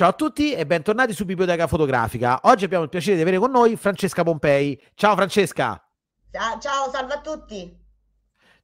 Ciao a tutti e bentornati su Biblioteca Fotografica. Oggi abbiamo il piacere di avere con noi Francesca Pompei. Ciao Francesca. Ciao, salve a tutti.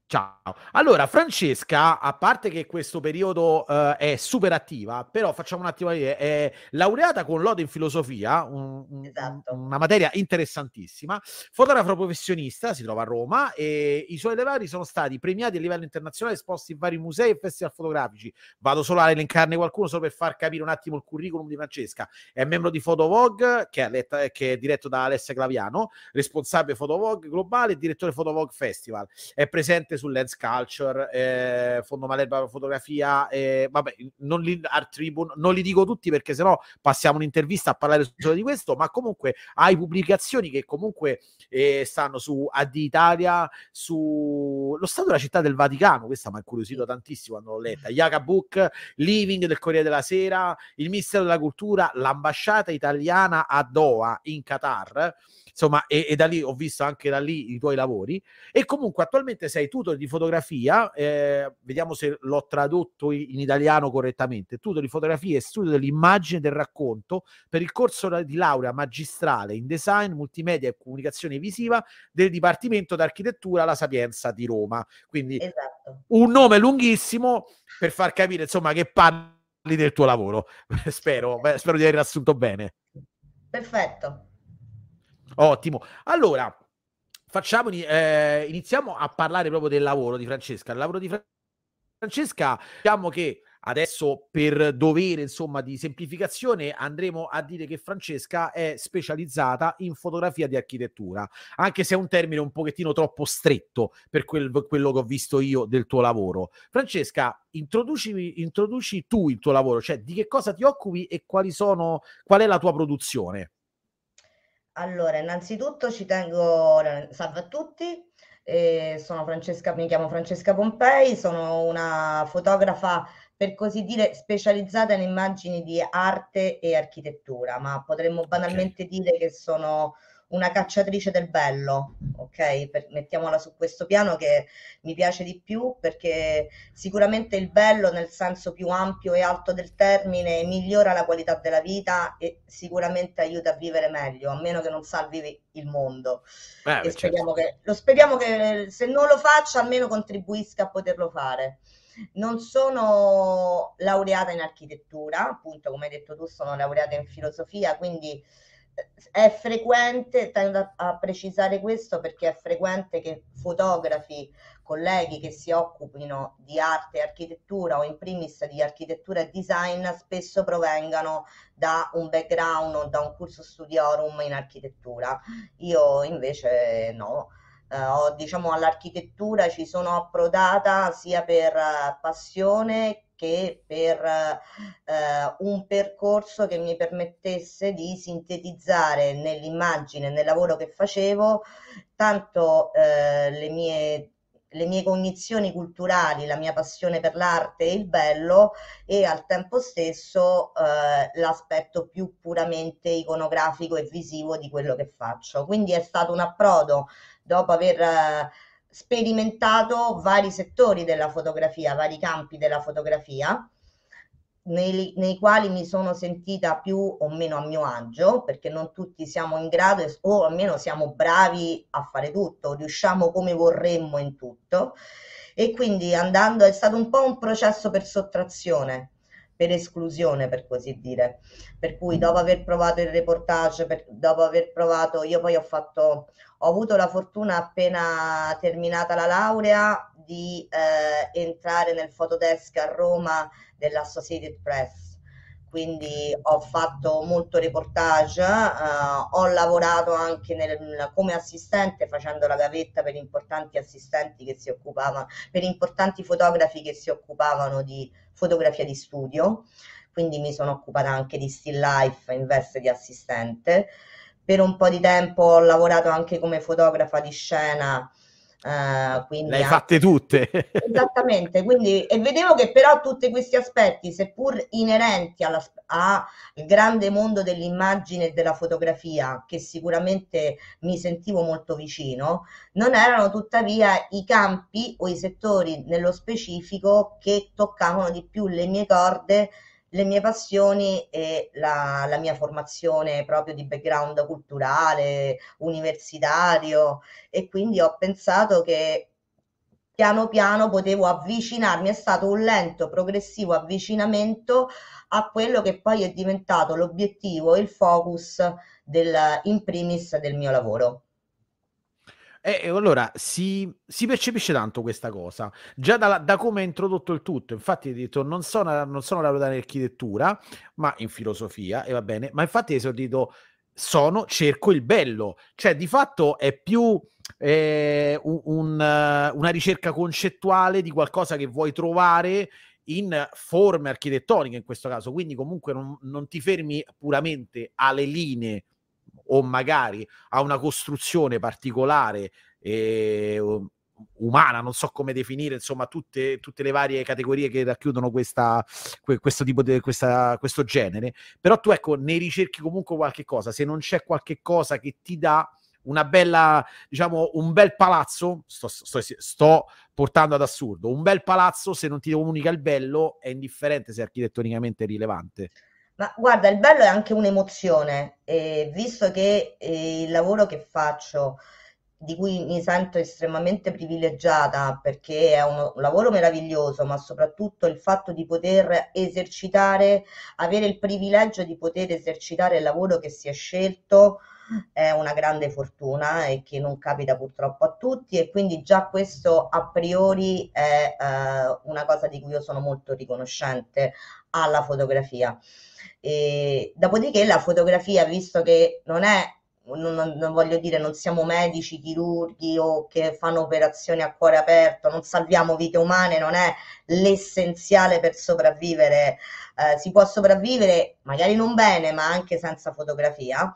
Ciao. Allora, Francesca, a parte che questo periodo uh, è super attiva, però facciamo un attimo vedere, è laureata con lode in filosofia, un, un, esatto. una materia interessantissima, fotografa professionista, si trova a Roma e i suoi lavori sono stati premiati a livello internazionale, esposti in vari musei e festival fotografici. Vado solo a elencarne qualcuno solo per far capire un attimo il curriculum di Francesca. È membro di Fotovog, che è, letta, che è diretto da Alessia Claviano, responsabile Fotovog globale e direttore Fotovog Festival. È presente su Lens Culture, eh, Fondo Malerba Fotografia, eh, vabbè, non li, Art Tribune, non li dico tutti perché sennò passiamo un'intervista a parlare solo di questo, ma comunque hai pubblicazioni che comunque eh, stanno su AD Italia, su lo Stato della Città del Vaticano, questa mi ha incuriosito tantissimo quando l'ho letta, Yaga Book, Living del Corriere della Sera, il Ministero della Cultura, l'ambasciata italiana a Doha in Qatar insomma, e, e, da lì ho visto anche da lì i tuoi lavori. E comunque attualmente sei tutor di fotografia, eh, vediamo se l'ho tradotto in italiano correttamente, tutor di fotografia e studio dell'immagine e del racconto per il corso di laurea magistrale in design, multimedia e comunicazione visiva del Dipartimento d'Architettura La Sapienza di Roma. Quindi esatto. un nome lunghissimo per far capire insomma che parli del tuo lavoro. spero, spero di aver riassunto bene. Perfetto. Ottimo. Allora, facciamo, eh, iniziamo a parlare proprio del lavoro di Francesca. Il lavoro di Francesca, diciamo che adesso per dovere insomma di semplificazione andremo a dire che Francesca è specializzata in fotografia di architettura anche se è un termine un pochettino troppo stretto per quel, quello che ho visto io del tuo lavoro Francesca introduci, introduci tu il tuo lavoro cioè di che cosa ti occupi e quali sono qual è la tua produzione allora, innanzitutto ci tengo, salve a tutti, eh, sono Francesca, mi chiamo Francesca Pompei, sono una fotografa per così dire specializzata in immagini di arte e architettura, ma potremmo banalmente okay. dire che sono una cacciatrice del bello, ok? Per, mettiamola su questo piano che mi piace di più perché sicuramente il bello nel senso più ampio e alto del termine migliora la qualità della vita e sicuramente aiuta a vivere meglio, a meno che non salvi il mondo. Eh, e speriamo certo. che, lo speriamo che se non lo faccia almeno contribuisca a poterlo fare. Non sono laureata in architettura, appunto come hai detto tu sono laureata in filosofia, quindi è frequente, tendo a precisare questo perché è frequente che fotografi, colleghi che si occupino di arte e architettura o in primis di architettura e design spesso provengano da un background o da un curso studiorum in architettura. Io invece no. Uh, ho, diciamo all'architettura ci sono approdata sia per uh, passione che per eh, un percorso che mi permettesse di sintetizzare nell'immagine, nel lavoro che facevo, tanto eh, le mie le mie cognizioni culturali, la mia passione per l'arte e il bello e al tempo stesso eh, l'aspetto più puramente iconografico e visivo di quello che faccio. Quindi è stato un approdo dopo aver sperimentato vari settori della fotografia, vari campi della fotografia, nei, nei, quali mi sono sentita più o meno a mio agio, perché non tutti siamo in grado, o almeno siamo bravi a fare tutto, riusciamo come vorremmo in tutto. E quindi andando, è stato un po' un processo per sottrazione, per esclusione, per così dire. Per cui dopo aver provato il reportage, per, dopo aver provato, io poi ho fatto, ho avuto la fortuna appena terminata la laurea di eh, entrare nel fotodesk a Roma dell'Associated Press quindi ho fatto molto reportage, uh, ho lavorato anche nel, come assistente facendo la gavetta per importanti assistenti che si occupavano, per importanti fotografi che si occupavano di fotografia di studio, quindi mi sono occupata anche di still life in veste di assistente. Per un po' di tempo ho lavorato anche come fotografa di scena Uh, quindi Le hai fatte tutte. Esattamente, quindi e vedevo che però tutti questi aspetti, seppur inerenti alla, al grande mondo dell'immagine e della fotografia, che sicuramente mi sentivo molto vicino, non erano tuttavia i campi o i settori nello specifico che toccavano di più le mie corde le mie passioni e la, la mia formazione proprio di background culturale, universitario e quindi ho pensato che piano piano potevo avvicinarmi, è stato un lento, progressivo avvicinamento a quello che poi è diventato l'obiettivo il focus del, in primis del mio lavoro. E allora si, si, percepisce tanto questa cosa, già da, da come hai introdotto il tutto. Infatti, hai detto non sono, non sono laureato in architettura, ma in filosofia, e va bene, ma infatti hai esordito sono cerco il bello, cioè di fatto è più eh, un, un, una ricerca concettuale di qualcosa che vuoi trovare in forme architettoniche in questo caso, quindi comunque non, non ti fermi puramente alle linee o magari a una costruzione particolare eh, umana, non so come definire, insomma, tutte, tutte le varie categorie che racchiudono questa, questo tipo di questa, questo genere. Però tu, ecco, ne ricerchi comunque qualche cosa. Se non c'è qualche cosa che ti dà una bella, diciamo, un bel palazzo, sto, sto, sto, portando ad assurdo, un bel palazzo se non ti comunica il bello è indifferente se è architettonicamente rilevante. Ma guarda, il bello è anche un'emozione, e visto che eh, il lavoro che faccio, di cui mi sento estremamente privilegiata perché è un lavoro meraviglioso, ma soprattutto il fatto di poter esercitare, avere il privilegio di poter esercitare il lavoro che si è scelto, è una grande fortuna e che non capita purtroppo a tutti e quindi già questo a priori è eh, una cosa di cui io sono molto riconoscente alla fotografia. E, dopodiché la fotografia, visto che non è, non, non, voglio dire, non siamo medici, chirurghi o che fanno operazioni a cuore aperto, non salviamo vite umane, non è l'essenziale per sopravvivere. Eh, si può sopravvivere magari non bene, ma anche senza fotografia.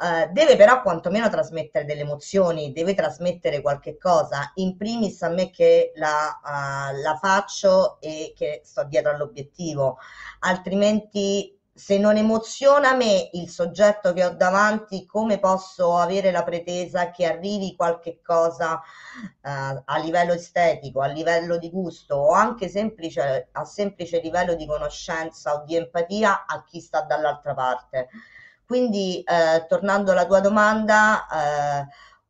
Uh, deve però quantomeno trasmettere delle emozioni, deve trasmettere qualche cosa, in primis a me che la, uh, la faccio e che sto dietro all'obiettivo, altrimenti se non emoziona me il soggetto che ho davanti, come posso avere la pretesa che arrivi qualche cosa eh, a livello estetico, a livello di gusto o anche semplice, a semplice livello di conoscenza o di empatia a chi sta dall'altra parte? Quindi, eh, tornando alla tua domanda, eh,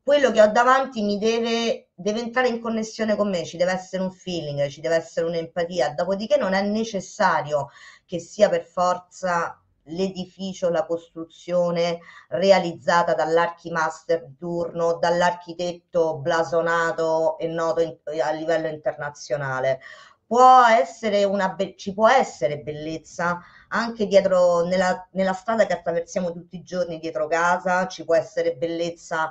quello che ho davanti mi deve, deve entrare in connessione con me, ci deve essere un feeling, ci deve essere un'empatia, dopodiché non è necessario che sia per forza l'edificio, la costruzione realizzata dall'archimaster di turno, dall'architetto blasonato e noto in, a livello internazionale. Può essere una be- ci può essere bellezza anche dietro nella, nella strada che attraversiamo tutti i giorni dietro casa, ci può essere bellezza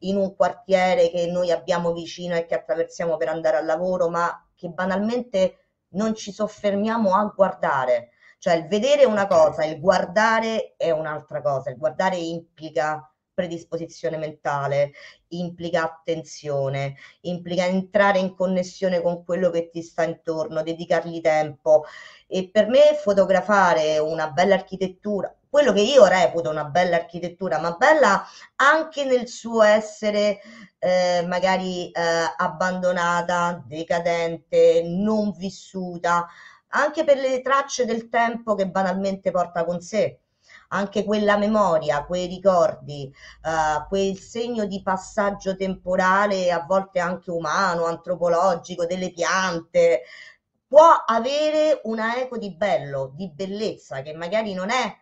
in un quartiere che noi abbiamo vicino e che attraversiamo per andare al lavoro, ma che banalmente non ci soffermiamo a guardare cioè il vedere è una cosa, il guardare è un'altra cosa. Il guardare implica predisposizione mentale, implica attenzione, implica entrare in connessione con quello che ti sta intorno, dedicargli tempo. E per me fotografare una bella architettura, quello che io reputo una bella architettura, ma bella anche nel suo essere eh, magari eh, abbandonata, decadente, non vissuta, anche per le tracce del tempo che banalmente porta con sé anche quella memoria, quei ricordi, uh, quel segno di passaggio temporale, a volte anche umano, antropologico, delle piante, può avere una eco di bello, di bellezza, che magari non è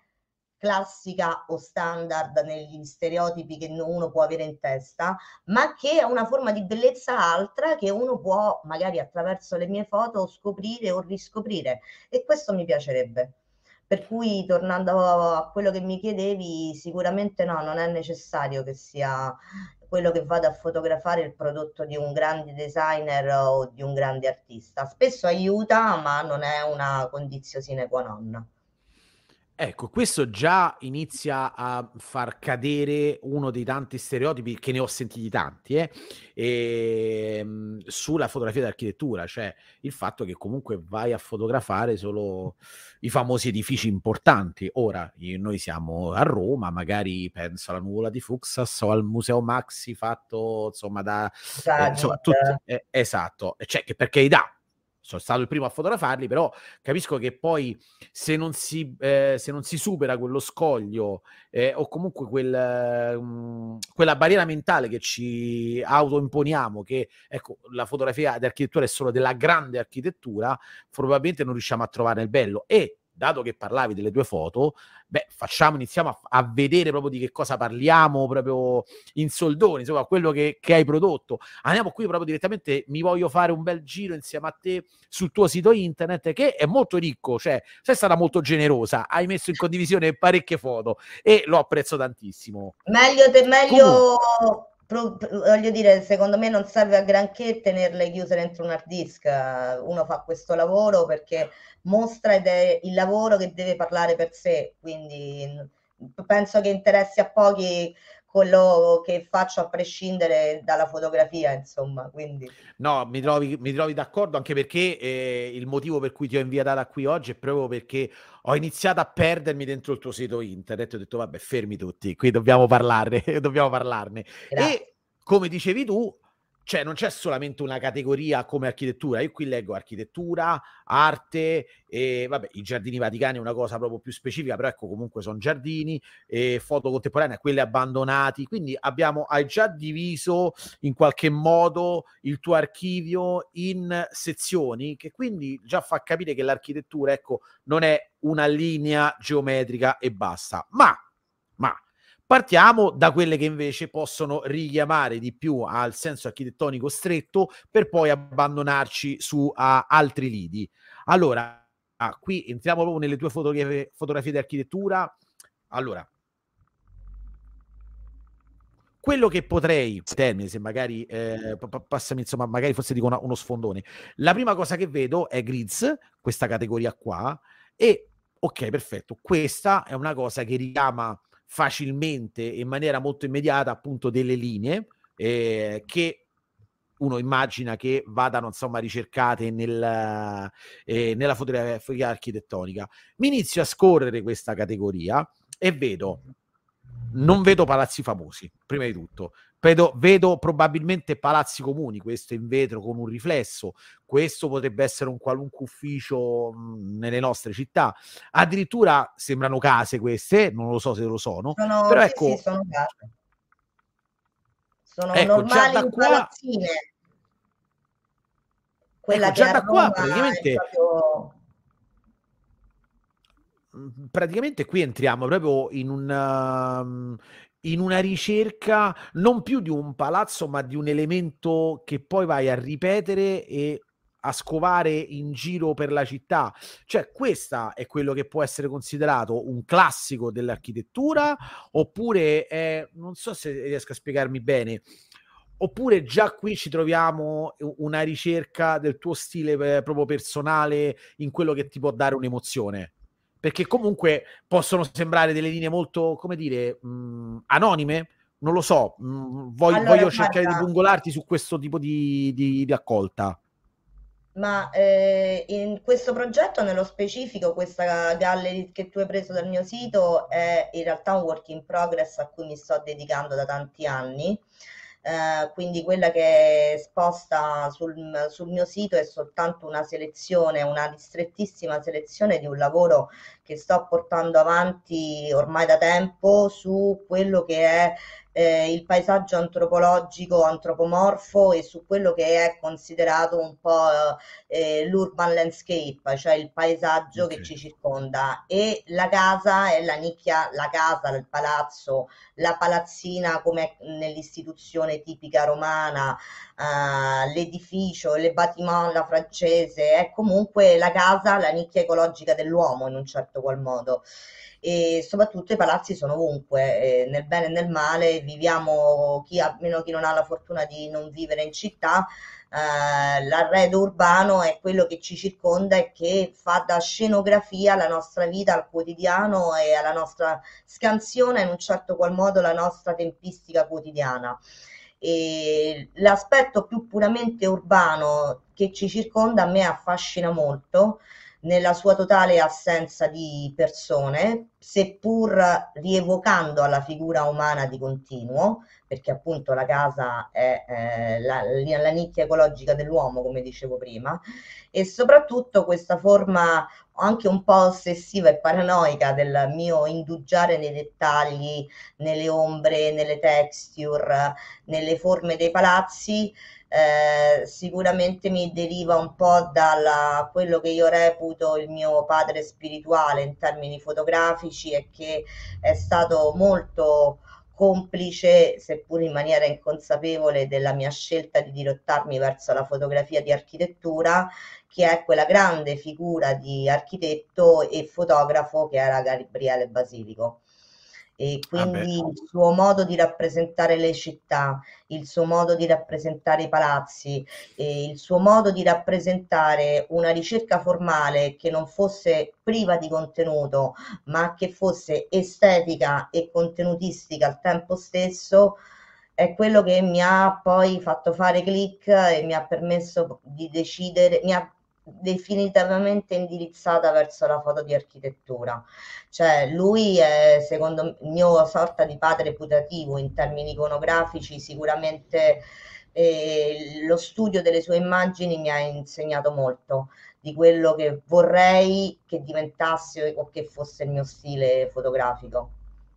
classica o standard negli stereotipi che uno può avere in testa, ma che è una forma di bellezza altra che uno può magari attraverso le mie foto scoprire o riscoprire e questo mi piacerebbe. Per cui tornando a quello che mi chiedevi, sicuramente no, non è necessario che sia quello che vado a fotografare il prodotto di un grande designer o di un grande artista. Spesso aiuta, ma non è una condizione sine qua non. Ecco, questo già inizia a far cadere uno dei tanti stereotipi, che ne ho sentiti tanti, eh, e, ehm, sulla fotografia d'architettura, cioè il fatto che comunque vai a fotografare solo i famosi edifici importanti. Ora, noi siamo a Roma, magari penso alla nuvola di Fuxas o al Museo Maxi fatto, insomma, da... Eh, insomma, tutti, eh, esatto, cioè che per carità sono stato il primo a fotografarli, però capisco che poi se non si, eh, se non si supera quello scoglio eh, o comunque quel, mh, quella barriera mentale che ci autoimponiamo, che ecco, la fotografia di architettura è solo della grande architettura, probabilmente non riusciamo a trovare il bello. E dato che parlavi delle tue foto, beh, facciamo, iniziamo a, a, vedere proprio di che cosa parliamo, proprio in soldoni, insomma, quello che, che, hai prodotto. Andiamo qui proprio direttamente, mi voglio fare un bel giro insieme a te sul tuo sito internet, che è molto ricco, cioè sei stata molto generosa, hai messo in condivisione parecchie foto e lo apprezzo tantissimo. Meglio, te, meglio... Comunque voglio dire, secondo me non serve a granché tenerle chiuse dentro un hard disk. Uno fa questo lavoro perché mostra ed è il lavoro che deve parlare per sé. Quindi penso che interessi a pochi quello che faccio a prescindere dalla fotografia, insomma. Quindi. No, mi trovi, mi trovi d'accordo anche perché eh, il motivo per cui ti ho inviata da qui oggi è proprio perché ho iniziato a perdermi dentro il tuo sito internet. Ho detto, vabbè, fermi tutti, qui dobbiamo parlarne, dobbiamo parlarne. Grazie. E come dicevi tu, cioè non c'è solamente una categoria come architettura, io qui leggo architettura, arte e vabbè, i giardini vaticani è una cosa proprio più specifica, però ecco comunque sono giardini e foto contemporanee, quelli abbandonati, quindi abbiamo hai già diviso in qualche modo il tuo archivio in sezioni che quindi già fa capire che l'architettura ecco non è una linea geometrica e basta, ma ma Partiamo da quelle che invece possono richiamare di più al senso architettonico stretto per poi abbandonarci su a altri lidi. Allora, ah, qui entriamo proprio nelle tue fotografie, fotografie di architettura. Allora, quello che potrei, termine, se magari eh, passami insomma, magari forse dico una, uno sfondone. La prima cosa che vedo è grids, questa categoria qua, e ok, perfetto, questa è una cosa che richiama facilmente in maniera molto immediata appunto delle linee eh, che uno immagina che vadano insomma ricercate nel, eh, nella fotografia architettonica. Mi inizio a scorrere questa categoria e vedo, non vedo palazzi famosi, prima di tutto, Vedo, vedo, probabilmente palazzi comuni, questo in vetro con un riflesso, questo potrebbe essere un qualunque ufficio mh, nelle nostre città. Addirittura sembrano case queste, non lo so se lo sono, sono però ecco, sì, sono case. Sono ecco, normali palazzine. Quella ecco, già da qua praticamente proprio... praticamente qui entriamo proprio in un um, in una ricerca non più di un palazzo, ma di un elemento che poi vai a ripetere e a scovare in giro per la città. Cioè, questo è quello che può essere considerato un classico dell'architettura, oppure è, non so se riesco a spiegarmi bene, oppure già qui ci troviamo una ricerca del tuo stile eh, proprio personale in quello che ti può dare un'emozione perché comunque possono sembrare delle linee molto, come dire, mh, mhmm, anonime. Non lo so, mh, mhmm, voglio, allora, voglio cercare di pungolarti su questo tipo di, di, di accolta. Ma eh, in questo progetto, nello specifico, questa gallery che tu hai preso dal mio sito è in realtà un work in progress a cui mi sto dedicando da tanti anni. Eh, quindi quella che è esposta sul, sul, mio sito è soltanto una selezione, una ristrettissima selezione di un lavoro che sto portando avanti ormai da tempo su quello che è eh, il paesaggio antropologico antropomorfo e su quello che è considerato un po' eh, l'urban landscape, cioè il paesaggio okay. che ci circonda e la casa è la nicchia, la casa, il palazzo, la palazzina come nell'istituzione tipica romana, uh, l'edificio, le bâtiment, la francese, è comunque la casa, la nicchia ecologica dell'uomo in un certo qual modo e soprattutto i palazzi sono ovunque, eh, nel bene e nel male, viviamo, chi, almeno chi non ha la fortuna di non vivere in città, eh, l'arredo urbano è quello che ci circonda e che fa da scenografia alla nostra vita, al quotidiano e alla nostra scansione in un certo qual modo la nostra tempistica quotidiana. E l'aspetto più puramente urbano che ci circonda a me affascina molto nella sua totale assenza di persone, seppur rievocando alla figura umana di continuo, perché appunto la casa è eh, la, la nicchia ecologica dell'uomo, come dicevo prima, e soprattutto questa forma anche un po' ossessiva e paranoica del mio indugiare nei dettagli, nelle ombre, nelle texture, nelle forme dei palazzi, eh, sicuramente mi deriva un po' da quello che io reputo il mio padre spirituale in termini fotografici e che è stato molto complice, seppur in maniera inconsapevole, della mia scelta di dirottarmi verso la fotografia di architettura, che è quella grande figura di architetto e fotografo che era Gabriele Basilico e quindi Vabbè. il suo modo di rappresentare le città, il suo modo di rappresentare i palazzi, il suo modo di rappresentare una ricerca formale che non fosse priva di contenuto, ma che fosse estetica e contenutistica al tempo stesso, è quello che mi ha poi fatto fare click e mi ha permesso di decidere, mi ha definitivamente indirizzata verso la foto di architettura. Cioè lui è secondo il mio sorta di padre putativo in termini iconografici, sicuramente eh, lo studio delle sue immagini mi ha insegnato molto di quello che vorrei che diventasse o che fosse il mio stile fotografico.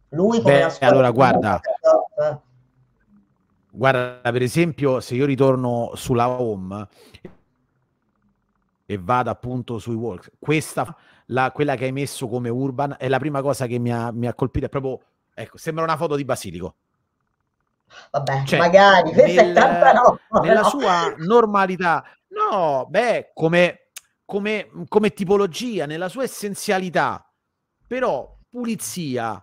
Lui come Beh, allora guarda Guarda, per esempio, se io ritorno sulla home e vado appunto sui walks. Questa, la, quella che hai messo come urban, è la prima cosa che mi ha, mi ha colpito. È proprio, ecco, sembra una foto di Basilico. Vabbè, cioè, magari, nel, no, nella no. sua normalità. No, beh, come, come, come tipologia, nella sua essenzialità, però pulizia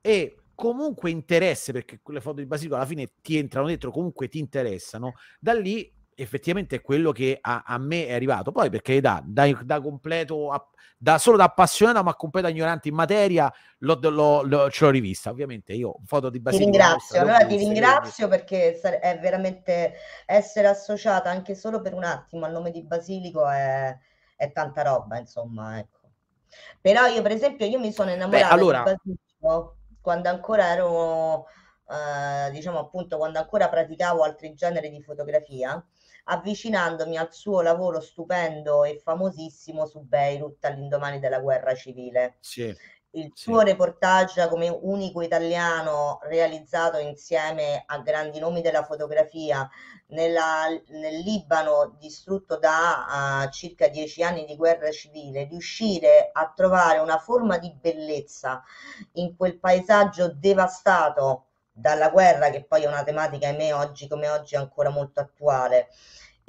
e comunque interesse, perché quelle foto di Basilico alla fine ti entrano dentro, comunque ti interessano, da lì effettivamente è quello che a, a, me è arrivato. Poi perché da, da, da completo, a, da solo da appassionato ma completo ignorante in materia, l'ho, l'ho, l'ho, ce l'ho rivista. Ovviamente io foto di Basilico. Ti ringrazio, allora ti ringrazio perché è veramente essere associata anche solo per un attimo al nome di Basilico è, è tanta roba, insomma, ecco. Però io per esempio io mi sono innamorata Beh, allora... di Basilico quando ancora ero eh, diciamo appunto quando ancora praticavo altri generi di fotografia avvicinandomi al suo lavoro stupendo e famosissimo su Beirut all'indomani della guerra civile. Sì, il suo sì. reportage come unico italiano realizzato insieme a grandi nomi della fotografia nella, nel Libano distrutto da uh, circa dieci anni di guerra civile, riuscire a trovare una forma di bellezza in quel paesaggio devastato dalla guerra, che poi è una tematica, ahimè, oggi come oggi ancora molto attuale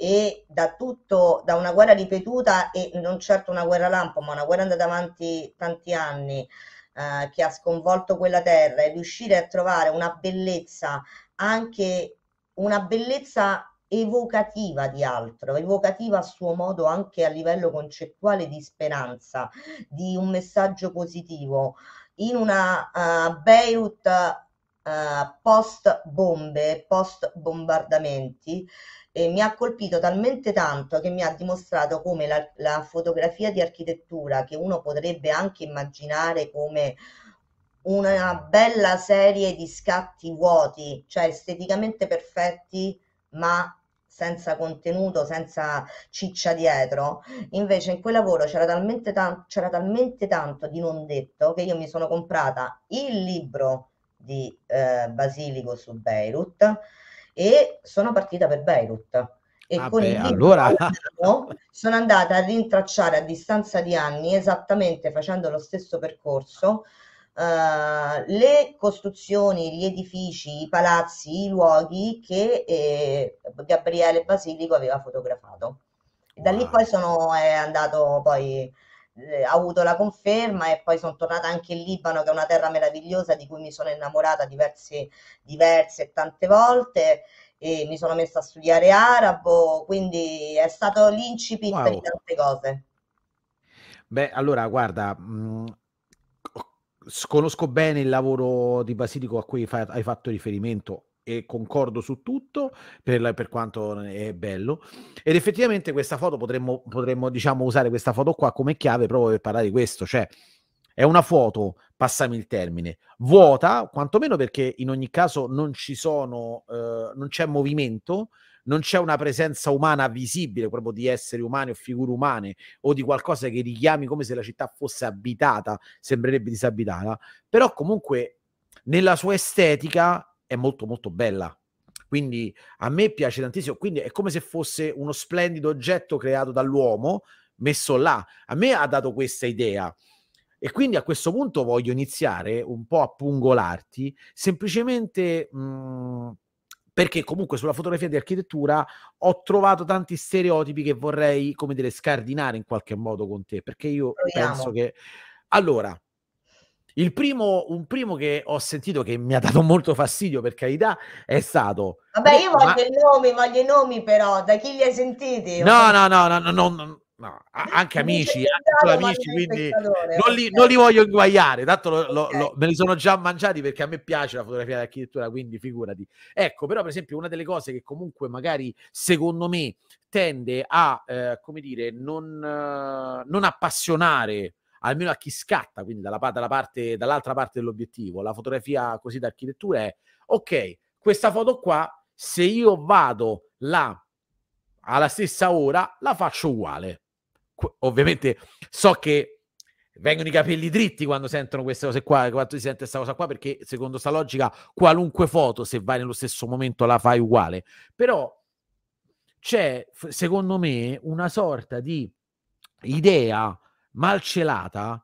e da tutto, da una guerra ripetuta e non certo una guerra lampo, ma una guerra andata avanti tanti anni eh, che ha sconvolto quella terra e riuscire a trovare una bellezza, anche una bellezza evocativa di altro, evocativa a suo modo anche a livello concettuale di speranza, di un messaggio positivo. In una uh, Beirut uh, post bombe, post bombardamenti, eh, mi ha colpito talmente tanto che mi ha dimostrato come la, la fotografia di architettura, che uno potrebbe anche immaginare come una bella serie di scatti vuoti, cioè esteticamente perfetti, ma senza contenuto, senza ciccia dietro. Invece in quel lavoro c'era talmente, tan- c'era talmente tanto di non detto che io mi sono comprata il libro di eh, Basilico su Beirut e sono partita per Beirut. E ah con beh, il allora... sono andata a rintracciare a distanza di anni, esattamente facendo lo stesso percorso, Uh, le costruzioni, gli edifici, i palazzi, i luoghi che eh, Gabriele Basilico aveva fotografato. Da lì poi sono è andato poi eh, ha avuto la conferma e poi sono tornata anche in Libano che è una terra meravigliosa di cui mi sono innamorata diverse, diverse e tante volte e mi sono messa a studiare arabo, quindi è stato l'incipit wow. di tante cose. Beh, allora guarda, mh, conosco bene il lavoro di Basilico a cui hai fatto riferimento e concordo su tutto per, per, quanto è bello. Ed effettivamente questa foto potremmo, potremmo diciamo usare questa foto qua come chiave proprio per parlare di questo cioè è una foto passami il termine vuota quantomeno perché in ogni caso non ci sono eh, non c'è movimento non c'è una presenza umana visibile proprio di esseri umani o figure umane o di qualcosa che richiami come se la città fosse abitata sembrerebbe disabitata però comunque nella sua estetica è molto molto bella. Quindi a me piace tantissimo, quindi è come se fosse uno splendido oggetto creato dall'uomo messo là. A me ha dato questa idea. E quindi a questo punto voglio iniziare un po' a pungolarti, semplicemente mh, mhmm, perché comunque sulla fotografia di architettura ho trovato tanti stereotipi che vorrei, come dire, scardinare in qualche modo con te, perché io Proviamo. penso che... Allora, il primo, un primo che ho sentito che mi ha dato molto fastidio, per carità, è stato. Vabbè, io voglio ma... i nomi, voglio i nomi, però da chi li hai sentiti? No, no, no, no, no, no, no. anche amici, anche amici, quindi non li, non li, voglio inguagliare, tanto lo, lo, okay. lo, me li sono già mangiati perché a me piace la fotografia d'architettura, quindi figurati. Ecco, però per esempio una delle cose che comunque magari secondo me tende a, eh, come dire, non, eh, non appassionare almeno a chi scatta, quindi dalla, dalla parte, dall'altra parte dell'obiettivo, la fotografia così d'architettura è ok, questa foto qua, se io vado là alla stessa ora, la faccio uguale. Ovviamente so che vengono i capelli dritti quando sentono queste cose qua, quando si sente questa cosa qua, perché secondo questa logica qualunque foto, se vai nello stesso momento, la fai uguale. Però c'è, secondo me, una sorta di idea malcelata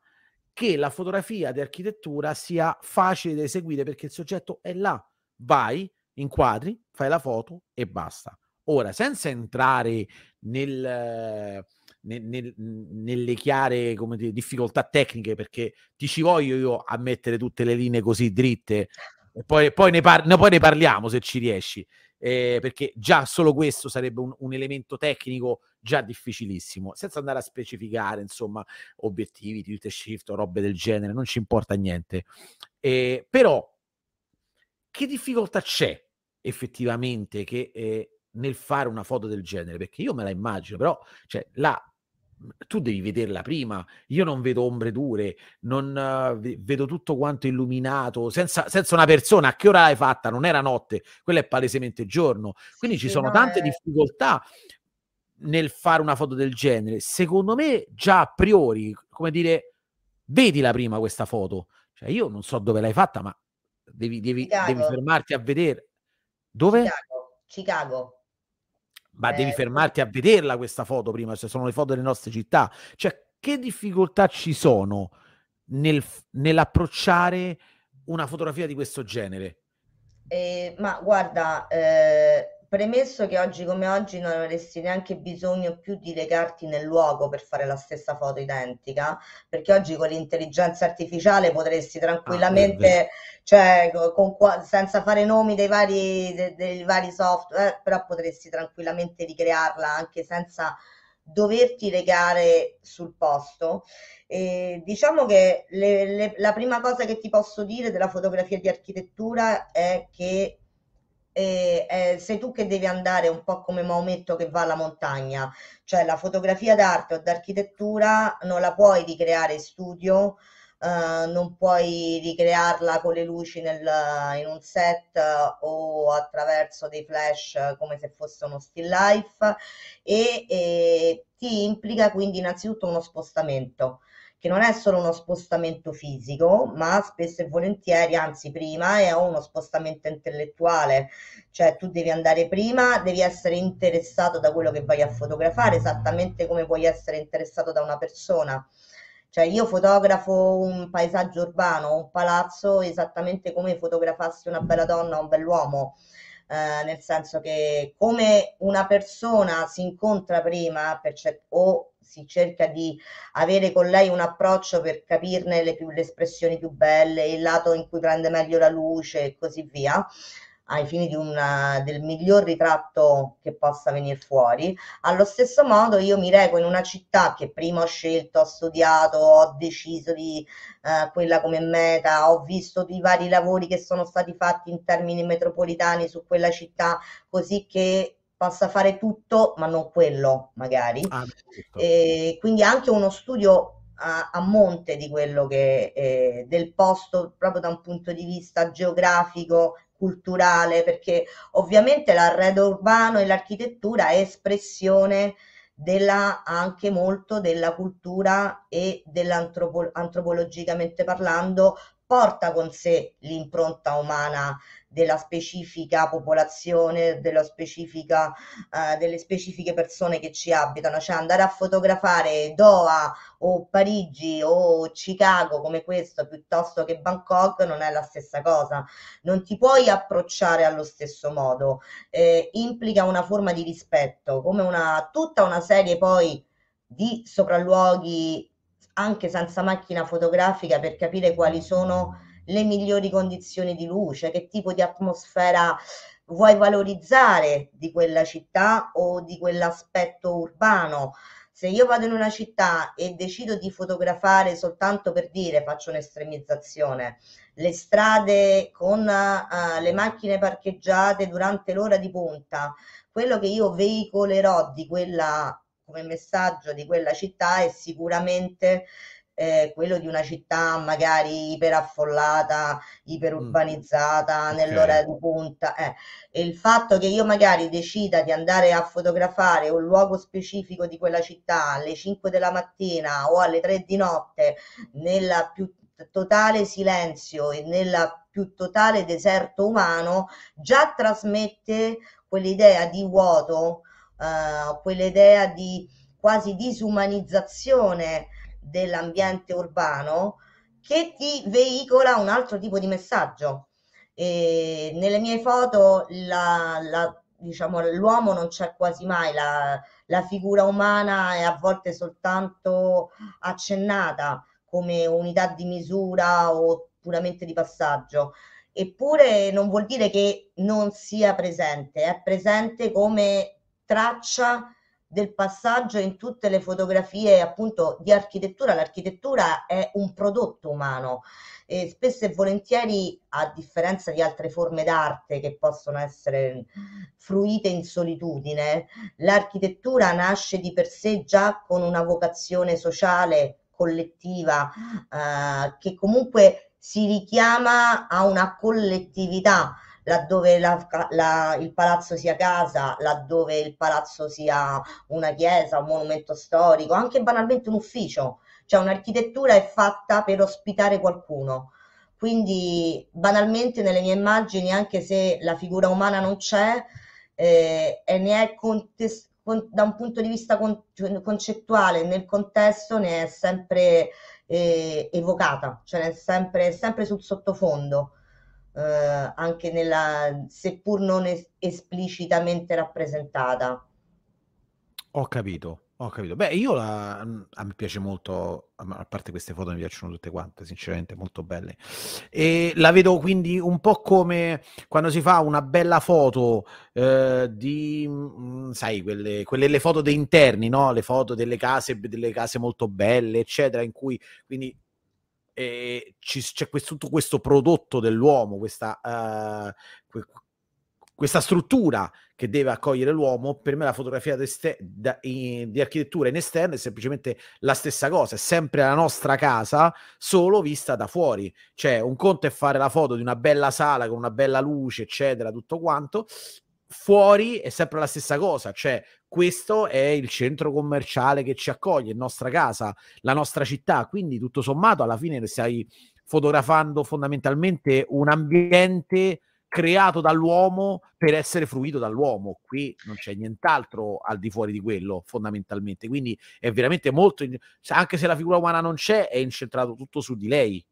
che la fotografia di architettura sia facile da eseguire perché il soggetto è là. Vai, inquadri, fai la foto e basta. Ora, senza entrare nel, nel, nel, nelle chiare dire, difficoltà tecniche, perché ti ci voglio io a mettere tutte le linee così dritte, e poi, poi, ne, par- no, poi ne parliamo se ci riesci, eh, perché già solo questo sarebbe un, un elemento tecnico già difficilissimo, senza andare a specificare, insomma, obiettivi, tilt e shift o robe del genere, non ci importa niente. Eh, però, che difficoltà c'è effettivamente che, eh, nel fare una foto del genere? Perché io me la immagino, però, cioè, là tu devi vederla prima. Io non vedo ombre dure, non uh, vedo tutto quanto illuminato, senza, senza, una persona. A che ora l'hai fatta? Non era notte, quello è palesemente giorno. Quindi sì, ci sono no, tante è... difficoltà nel fare una foto del genere. Secondo me, già a priori, come dire, vedila prima questa foto. Cioè, io non so dove l'hai fatta, ma devi, devi, devi fermarti a vedere. Dove? Chicago. Chicago. Ma eh, devi fermarti a vederla questa foto prima, se sono le foto delle nostre città. Cioè, che difficoltà ci sono nel, nell'approcciare una fotografia di questo genere? Eh, ma guarda, eh, Premesso che oggi come oggi non avresti neanche bisogno più di recarti nel luogo per fare la stessa foto identica, perché oggi con l'intelligenza artificiale potresti tranquillamente, ah, cioè, con, senza fare nomi dei vari, dei, dei vari software, però potresti tranquillamente ricrearla anche senza doverti legare sul posto. E diciamo che le, le, la prima cosa che ti posso dire della fotografia di architettura è che e, eh, sei tu che devi andare un po' come Maometto che va alla montagna, cioè la fotografia d'arte o d'architettura non la puoi ricreare in studio, Uh, non puoi ricrearla con le luci nel, in un set uh, o attraverso dei flash uh, come se fosse uno still life e, e ti implica quindi innanzitutto uno spostamento che non è solo uno spostamento fisico, ma spesso e volentieri, anzi prima, è uno spostamento intellettuale, cioè tu devi andare prima, devi essere interessato da quello che vai a fotografare, esattamente come puoi essere interessato da una persona. Cioè io fotografo un paesaggio urbano, un palazzo, esattamente come fotografassi una bella donna o un bell'uomo. Eh, nel senso che come una persona si incontra prima per cer- o si cerca di avere con lei un approccio per capirne le, più, le espressioni più belle, il lato in cui prende meglio la luce e così via. ai fini una, del miglior ritratto che possa venire fuori. Allo stesso modo io mi reco in una città che prima ho scelto, ho studiato, ho deciso di eh, quella come meta, ho visto i vari lavori che sono stati fatti in termini metropolitani su quella città, così che possa fare tutto, ma non quello magari. Ah, e quindi anche uno studio a, a, monte di quello che eh, del posto proprio da un punto di vista geografico culturale, perché ovviamente l'arredo urbano e l'architettura è espressione della, anche molto della cultura e dell'antropologicamente parlando, porta con sé l'impronta umana della specifica popolazione, della specifica, uh, delle specifiche persone che ci abitano, cioè andare a fotografare Doha o Parigi o Chicago come questo piuttosto che Bangkok non è la stessa cosa, non ti puoi approcciare allo stesso modo, eh, implica una forma di rispetto, come una, tutta una serie poi di sopralluoghi anche senza macchina fotografica per capire quali sono le migliori condizioni di luce, che tipo di atmosfera vuoi valorizzare di quella città o di quell'aspetto urbano. Se io vado in una città e decido di fotografare soltanto per dire, faccio un'estremizzazione, le strade con uh, le macchine parcheggiate durante l'ora di punta, quello che io veicolerò di quella come messaggio di quella città è sicuramente eh, quello di una città magari iperaffollata, iperurbanizzata mm. nell'ora okay. di punta. Eh. E il fatto che io magari decida di andare a fotografare un luogo specifico di quella città alle 5 della mattina o alle 3 di notte nella più totale silenzio e nella più totale deserto umano già trasmette quell'idea di vuoto, uh, quell'idea di quasi disumanizzazione dell'ambiente urbano che ti veicola un altro tipo di messaggio. E nelle mie foto la, la, diciamo, l'uomo non c'è quasi mai, la, la figura umana è a volte soltanto accennata come unità di misura o puramente di passaggio. Eppure non vuol dire che non sia presente, è presente come traccia del passaggio in tutte le fotografie appunto di architettura. L'architettura è un prodotto umano e spesso e volentieri, a differenza di altre forme d'arte che possono essere fruite in solitudine, l'architettura nasce di per sé già con una vocazione sociale collettiva eh, che comunque si richiama a una collettività laddove la, la, il palazzo sia casa, laddove il palazzo sia una chiesa, un monumento storico, anche banalmente un ufficio, cioè un'architettura è fatta per ospitare qualcuno. Quindi banalmente nelle mie immagini, anche se la figura umana non c'è, eh, e ne è contest- con, da un punto di vista con, concettuale nel contesto ne è sempre eh, evocata, cioè è sempre, sempre sul sottofondo eh, anche nella, seppur non es- esplicitamente rappresentata. Ho capito, ho capito. Beh, io la, a me piace molto, a parte queste foto mi piacciono tutte quante, sinceramente molto belle. E la vedo quindi un po' come quando si fa una bella foto eh, di, mh, sai, quelle, quelle le foto dei interni, no? Le foto delle case, delle case molto belle, eccetera, in cui quindi e ci, c'è questo, tutto questo prodotto dell'uomo, questa, uh, questa struttura che deve accogliere l'uomo, per me la fotografia da, in, di architettura in esterno è semplicemente la stessa cosa, è sempre la nostra casa, solo vista da fuori. Cioè, un conto è fare la foto di una bella sala con una bella luce, eccetera, tutto quanto, fuori è sempre la stessa cosa, cioè questo è il centro commerciale che ci accoglie, la nostra casa, la nostra città, quindi tutto sommato alla fine stai fotografando fondamentalmente un ambiente creato dall'uomo per essere fruito dall'uomo. Qui non c'è nient'altro al di fuori di quello, fondamentalmente. Quindi è veramente molto, anche se la figura umana non c'è, è incentrato tutto su di lei.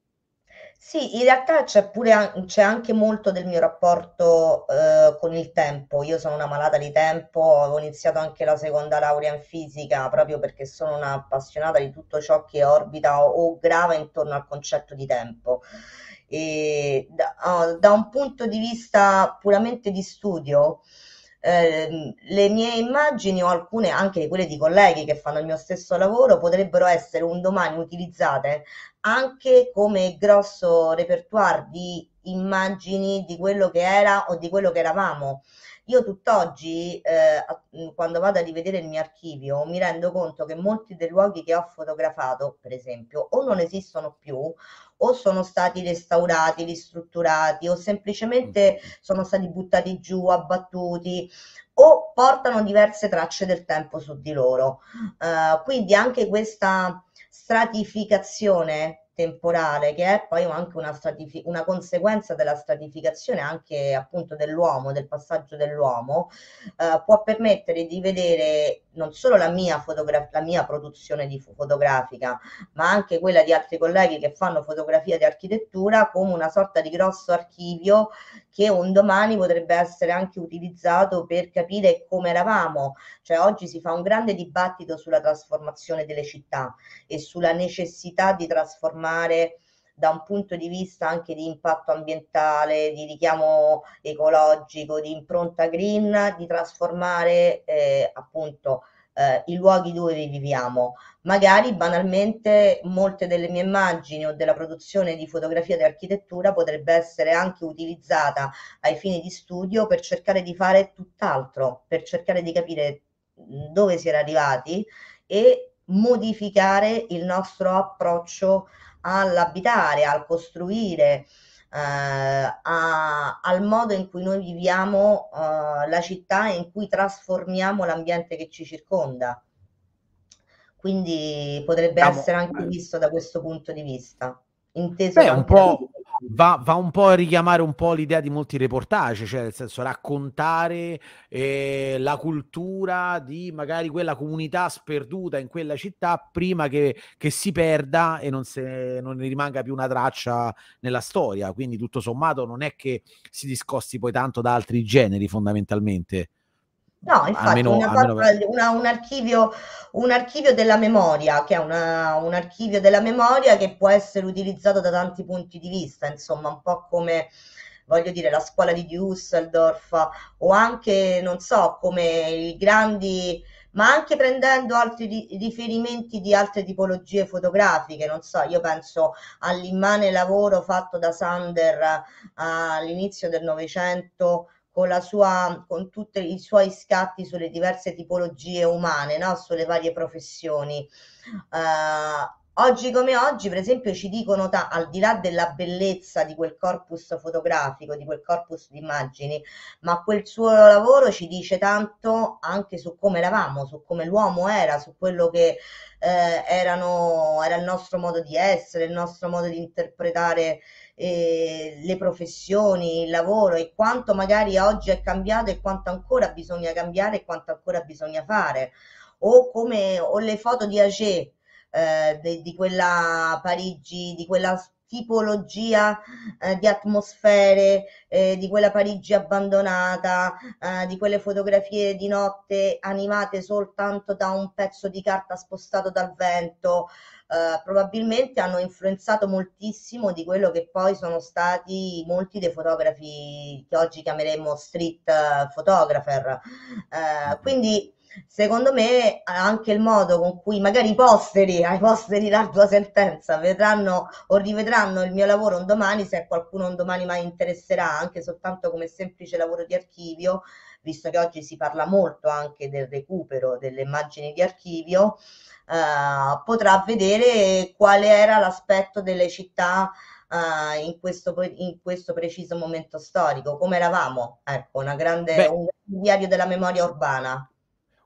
Sì, in realtà c'è pure c'è anche molto del mio rapporto eh, con il tempo. Io sono una malata di tempo, avevo iniziato anche la seconda laurea in fisica proprio perché sono una appassionata di tutto ciò che orbita o, o grava intorno al concetto di tempo. E da, oh, da un punto di vista puramente di studio, eh, le mie immagini o alcune anche di quelle di colleghi che fanno il mio stesso lavoro potrebbero essere un domani utilizzate anche come grosso repertoire di immagini di quello che era o di quello che eravamo. Io tutt'oggi, eh, quando vado a rivedere il mio archivio, mi rendo conto che molti dei luoghi che ho fotografato, per esempio, o non esistono più, o sono stati restaurati, ristrutturati, o semplicemente sono stati buttati giù, abbattuti, o portano diverse tracce del tempo su di loro. Uh, quindi anche questa stratificazione temporale, che è poi anche una, stratifi- una conseguenza della stratificazione anche appunto dell'uomo, del passaggio dell'uomo, eh, può permettere di vedere non solo la mia, fotogra- la mia produzione di fotografica, ma anche quella di altri colleghi che fanno fotografia di architettura come una sorta di grosso archivio che un domani potrebbe essere anche utilizzato per capire come eravamo. Cioè oggi si fa un grande dibattito sulla trasformazione delle città e sulla necessità di trasformare da un punto di vista anche di impatto ambientale, di richiamo ecologico, di impronta green, di trasformare eh, appunto eh, i luoghi dove viviamo. Magari banalmente molte delle mie immagini o della produzione di fotografia di architettura potrebbe essere anche utilizzata ai fini di studio per cercare di fare tutt'altro, per cercare di capire dove si era arrivati e modificare il nostro approccio all'abitare, al costruire, eh, a, al modo in cui noi viviamo eh, la città e in cui trasformiamo l'ambiente che ci circonda. Quindi potrebbe Siamo, essere anche visto da questo punto di vista. Inteso Beh, un po' va, va, un po' a richiamare un po' l'idea di molti reportage, cioè nel senso raccontare eh, la cultura di magari quella comunità sperduta in quella città prima che, che si perda e non, se, non ne rimanga più una traccia nella storia. Quindi tutto sommato non è che si discosti poi tanto da altri generi fondamentalmente. No, infatti, almeno, una almeno... Una, un, archivio, un, archivio, della memoria, che è una, un archivio della memoria che può essere utilizzato da tanti punti di vista, insomma, un po' come voglio dire la scuola di Düsseldorf o anche, non so, come i grandi ma anche prendendo altri riferimenti di altre tipologie fotografiche, non so, io penso all'immane lavoro fatto da Sander all'inizio del Novecento con, la sua, con tutti i suoi scatti sulle diverse tipologie umane, no? sulle varie professioni. Uh, Oggi come oggi, per esempio, ci dicono, ta- al di là della bellezza di quel corpus fotografico, di quel corpus di immagini, ma quel suo lavoro ci dice tanto anche su come eravamo, su come l'uomo era, su quello che eh, erano, era il nostro modo di essere, il nostro modo di interpretare eh, le professioni, il lavoro e quanto magari oggi è cambiato e quanto ancora bisogna cambiare e quanto ancora bisogna fare. O come o le foto di Agé eh, di, di quella Parigi, di quella tipologia eh, di atmosfere, eh, di quella Parigi abbandonata, eh, di quelle fotografie di notte animate soltanto da un pezzo di carta spostato dal vento, eh, probabilmente hanno influenzato moltissimo di quello che poi sono stati molti dei fotografi che oggi chiameremo street eh, photographer. Eh, quindi secondo me anche il modo con cui magari i posteri, ai posteri l'ardua sentenza, vedranno o rivedranno il mio lavoro un domani, se qualcuno un domani mai interesserà, anche soltanto come semplice lavoro di archivio, visto che oggi si parla molto anche del recupero delle immagini di archivio, eh, potrà vedere quale era l'aspetto delle città Uh, in, questo, in, questo, preciso momento storico, come eravamo, ecco, una grande, un diario della memoria urbana.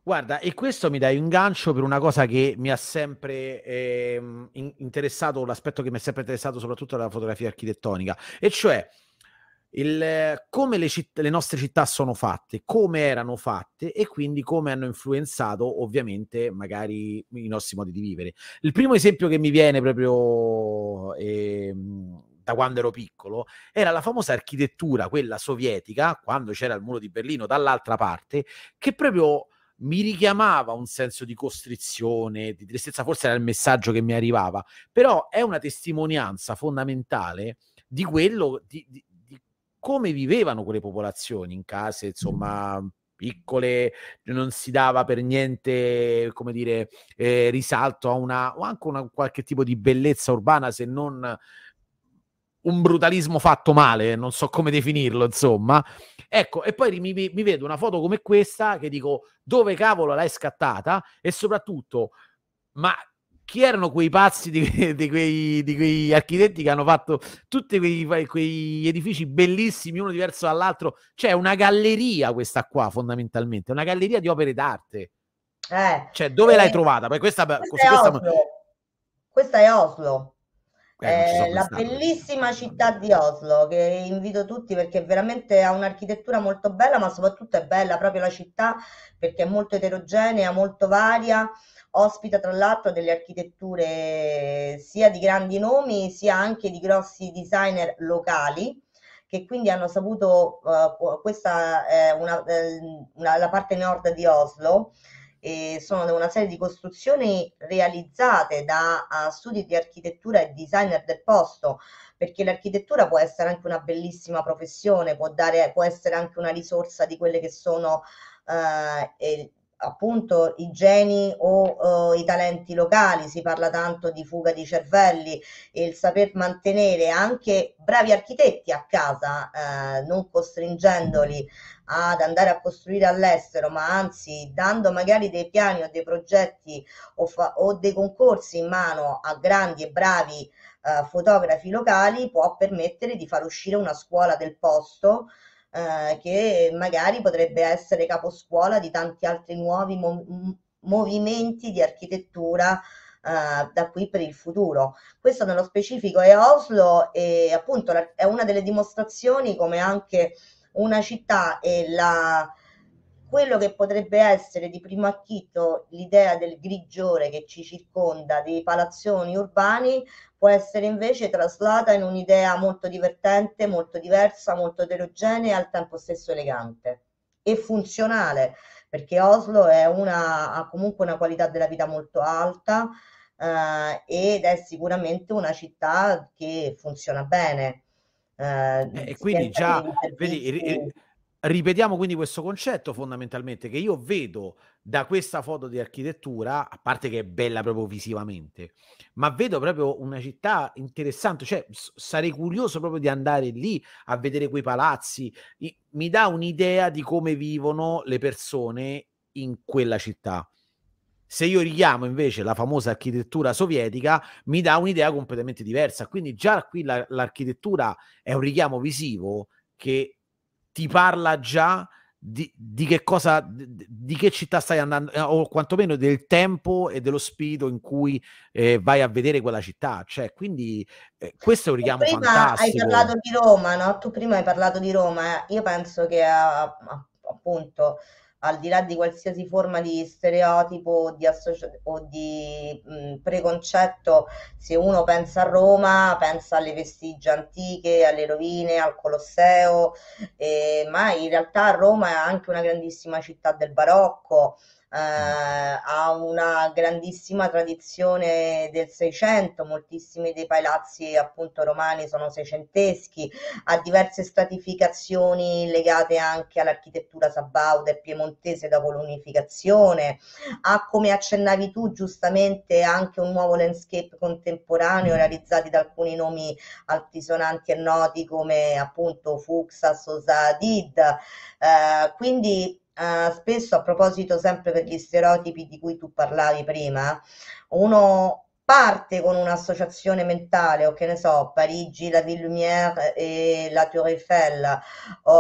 Guarda, e questo mi dai un gancio per una cosa che mi ha sempre eh, interessato, l'aspetto che mi è sempre interessato soprattutto della fotografia architettonica, e cioè il, come le, citt- le, nostre città sono fatte, come erano fatte e quindi come hanno influenzato ovviamente magari i nostri modi di vivere. Il primo esempio che mi viene proprio eh, da quando ero piccolo era la famosa architettura, quella sovietica, quando c'era il muro di Berlino dall'altra parte, che proprio mi richiamava un senso di costrizione, di tristezza, forse era il messaggio che mi arrivava, però è una testimonianza fondamentale di quello, di, di, di come vivevano quelle popolazioni in case, insomma, piccole, non si dava per niente, come dire, eh, risalto a una, o anche una qualche tipo di bellezza urbana, se non un brutalismo fatto male, non so come definirlo, insomma. Ecco, e poi mi, mi, vedo una foto come questa che dico dove cavolo l'hai scattata e soprattutto, ma chi erano quei pazzi di, di, quei, di quei, architetti che hanno fatto tutti quei, quei, edifici bellissimi, uno diverso dall'altro? C'è una galleria questa qua, fondamentalmente, una galleria di opere d'arte. Eh, cioè, dove eh, l'hai trovata? Poi questa, questa, è questa... questa è Oslo. Eh, la bellissima città di Oslo che invito tutti perché veramente ha un'architettura molto bella ma soprattutto è bella proprio la città perché è molto eterogenea, molto varia ospita tra l'altro delle architetture sia di grandi nomi sia anche di grossi designer locali che quindi hanno saputo, uh, questa è una, una, la parte nord di Oslo, e sono una serie di costruzioni realizzate da uh, studi di architettura e designer del posto, perché l'architettura può essere anche una bellissima professione, può, dare, può essere anche una risorsa di quelle che sono uh, appunto i geni o uh, i talenti locali, si parla tanto di fuga di cervelli e il saper mantenere anche bravi architetti a casa, eh, non costringendoli ad andare a costruire all'estero, ma anzi dando magari dei piani o dei progetti o, fa- o dei concorsi in mano a grandi e bravi eh, fotografi locali, può permettere di far uscire una scuola del posto eh, che magari potrebbe essere caposcuola di tanti altri nuovi mo- movimenti di architettura eh, da qui per il futuro. Questo nello specifico è Oslo e appunto la, è una delle dimostrazioni come anche una città e la, quello che potrebbe essere di primo acchito l'idea del grigiore che ci circonda, dei palazzoni urbani, può essere invece traslata in un'idea molto divertente, molto diversa, molto eterogenea e al tempo stesso elegante e funzionale, perché Oslo una, ha comunque una qualità della vita molto alta eh, ed è sicuramente una città che funziona bene. Eh, e quindi già, vedi, ripetiamo quindi questo concetto fondamentalmente che io vedo da questa foto di architettura, a parte che è bella proprio visivamente, ma vedo proprio una città interessante, cioè sarei curioso proprio di andare lì a vedere quei palazzi, mi dà un'idea di come vivono le persone in quella città. Se io richiamo invece la famosa architettura sovietica, mi dà un'idea completamente diversa. Quindi già qui la, l'architettura è un richiamo visivo che ti parla già di, di, che cosa, di, di, che città stai andando, eh, o quantomeno del tempo e dello spirito in cui eh, vai a vedere quella città. Cioè, quindi eh, questo è un richiamo prima fantastico. Hai parlato di Roma, no? Tu prima hai parlato di Roma, eh. io penso che appunto al di là di qualsiasi forma di stereotipo di associ- o di mh, preconcetto, se uno pensa a Roma, pensa alle vestigia antiche, alle rovine, al Colosseo, eh, ma in realtà Roma è anche una grandissima città del barocco eh, ha una grandissima tradizione del Seicento, moltissimi dei palazzi appunto romani sono seicenteschi, ha diverse stratificazioni legate anche all'architettura sabauda e piemontese dopo l'unificazione, ha come accennavi tu giustamente anche un nuovo landscape contemporaneo realizzato da alcuni nomi altisonanti e noti come appunto Fuxa, Sosa Did, eh, quindi Uh, spesso a proposito sempre per gli stereotipi di cui tu parlavi prima, uno parte con un'associazione mentale, o che ne so, Parigi, la Ville Lumière e la Tour Eiffel, uh,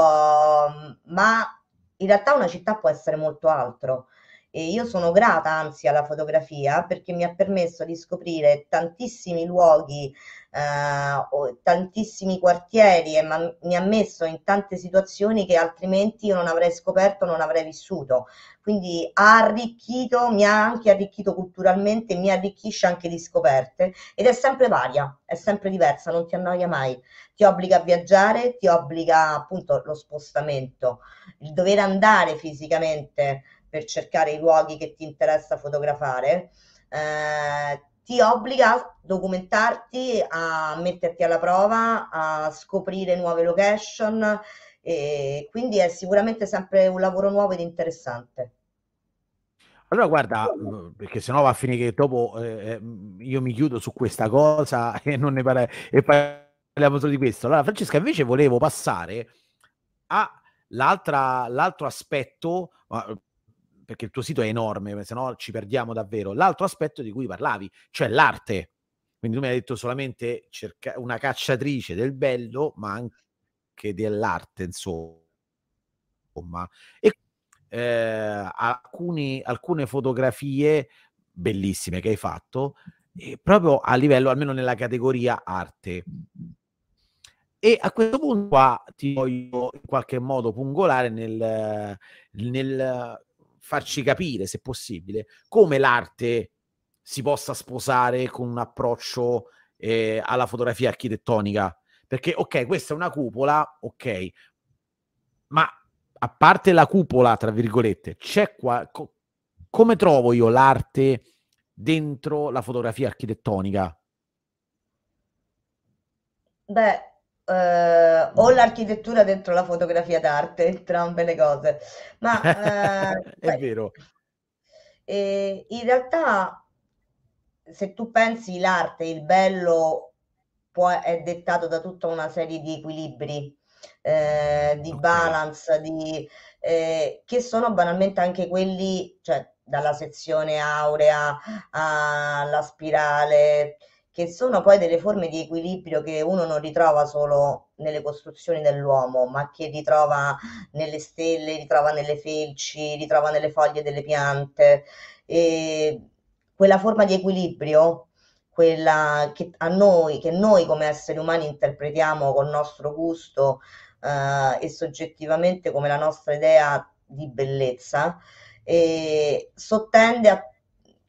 ma in realtà una città può essere molto altro. E io sono grata anzi alla fotografia perché mi ha permesso di scoprire tantissimi luoghi eh, tantissimi quartieri e mi ha messo in tante situazioni che altrimenti io non avrei scoperto, non avrei vissuto. Quindi ha arricchito, mi ha anche arricchito culturalmente, mi arricchisce anche di scoperte ed è sempre varia, è sempre diversa, non ti annoia mai. Ti obbliga a viaggiare, ti obbliga appunto lo spostamento, il dover andare fisicamente per cercare i luoghi che ti interessa fotografare. Eh, ti obbliga a documentarti, a metterti alla prova, a scoprire nuove location e quindi è sicuramente sempre un lavoro nuovo ed interessante. Allora guarda, perché sennò va a finire che dopo eh, eh io mi chiudo su questa cosa e non ne parliamo e parliamo solo di questo. Allora Francesca invece volevo passare all'altro aspetto, perché il tuo sito è enorme, se no ci perdiamo davvero, l'altro aspetto di cui parlavi, cioè l'arte. Quindi tu mi hai detto solamente cerca- una cacciatrice del bello, ma anche dell'arte, insomma. E eh, alcuni, alcune fotografie bellissime che hai fatto, eh, proprio a livello, almeno nella categoria arte. E a questo punto qua ti voglio in qualche modo pungolare nel, nel farci capire, se possibile, come l'arte si possa sposare con un approccio eh, alla fotografia architettonica. Perché, ok, questa è una cupola, ok, ma a parte la cupola, tra virgolette, c'è qua. Co- come trovo io l'arte dentro la fotografia architettonica? Beh, eh, o l'architettura dentro la fotografia d'arte, entrambe le cose. Ma eh, è beh, vero. Eh, in realtà, se tu pensi l'arte, il bello può, è dettato da tutta una serie di equilibri eh, di okay. balance, di, eh, che sono banalmente anche quelli, cioè dalla sezione aurea alla spirale, che sono poi delle forme di equilibrio che uno non ritrova solo nelle costruzioni dell'uomo, ma che ritrova nelle stelle, ritrova nelle felci, ritrova nelle foglie delle piante. E quella forma di equilibrio quella che a noi, che noi come esseri umani interpretiamo col nostro gusto eh, e soggettivamente come la nostra idea di bellezza, e sottende a,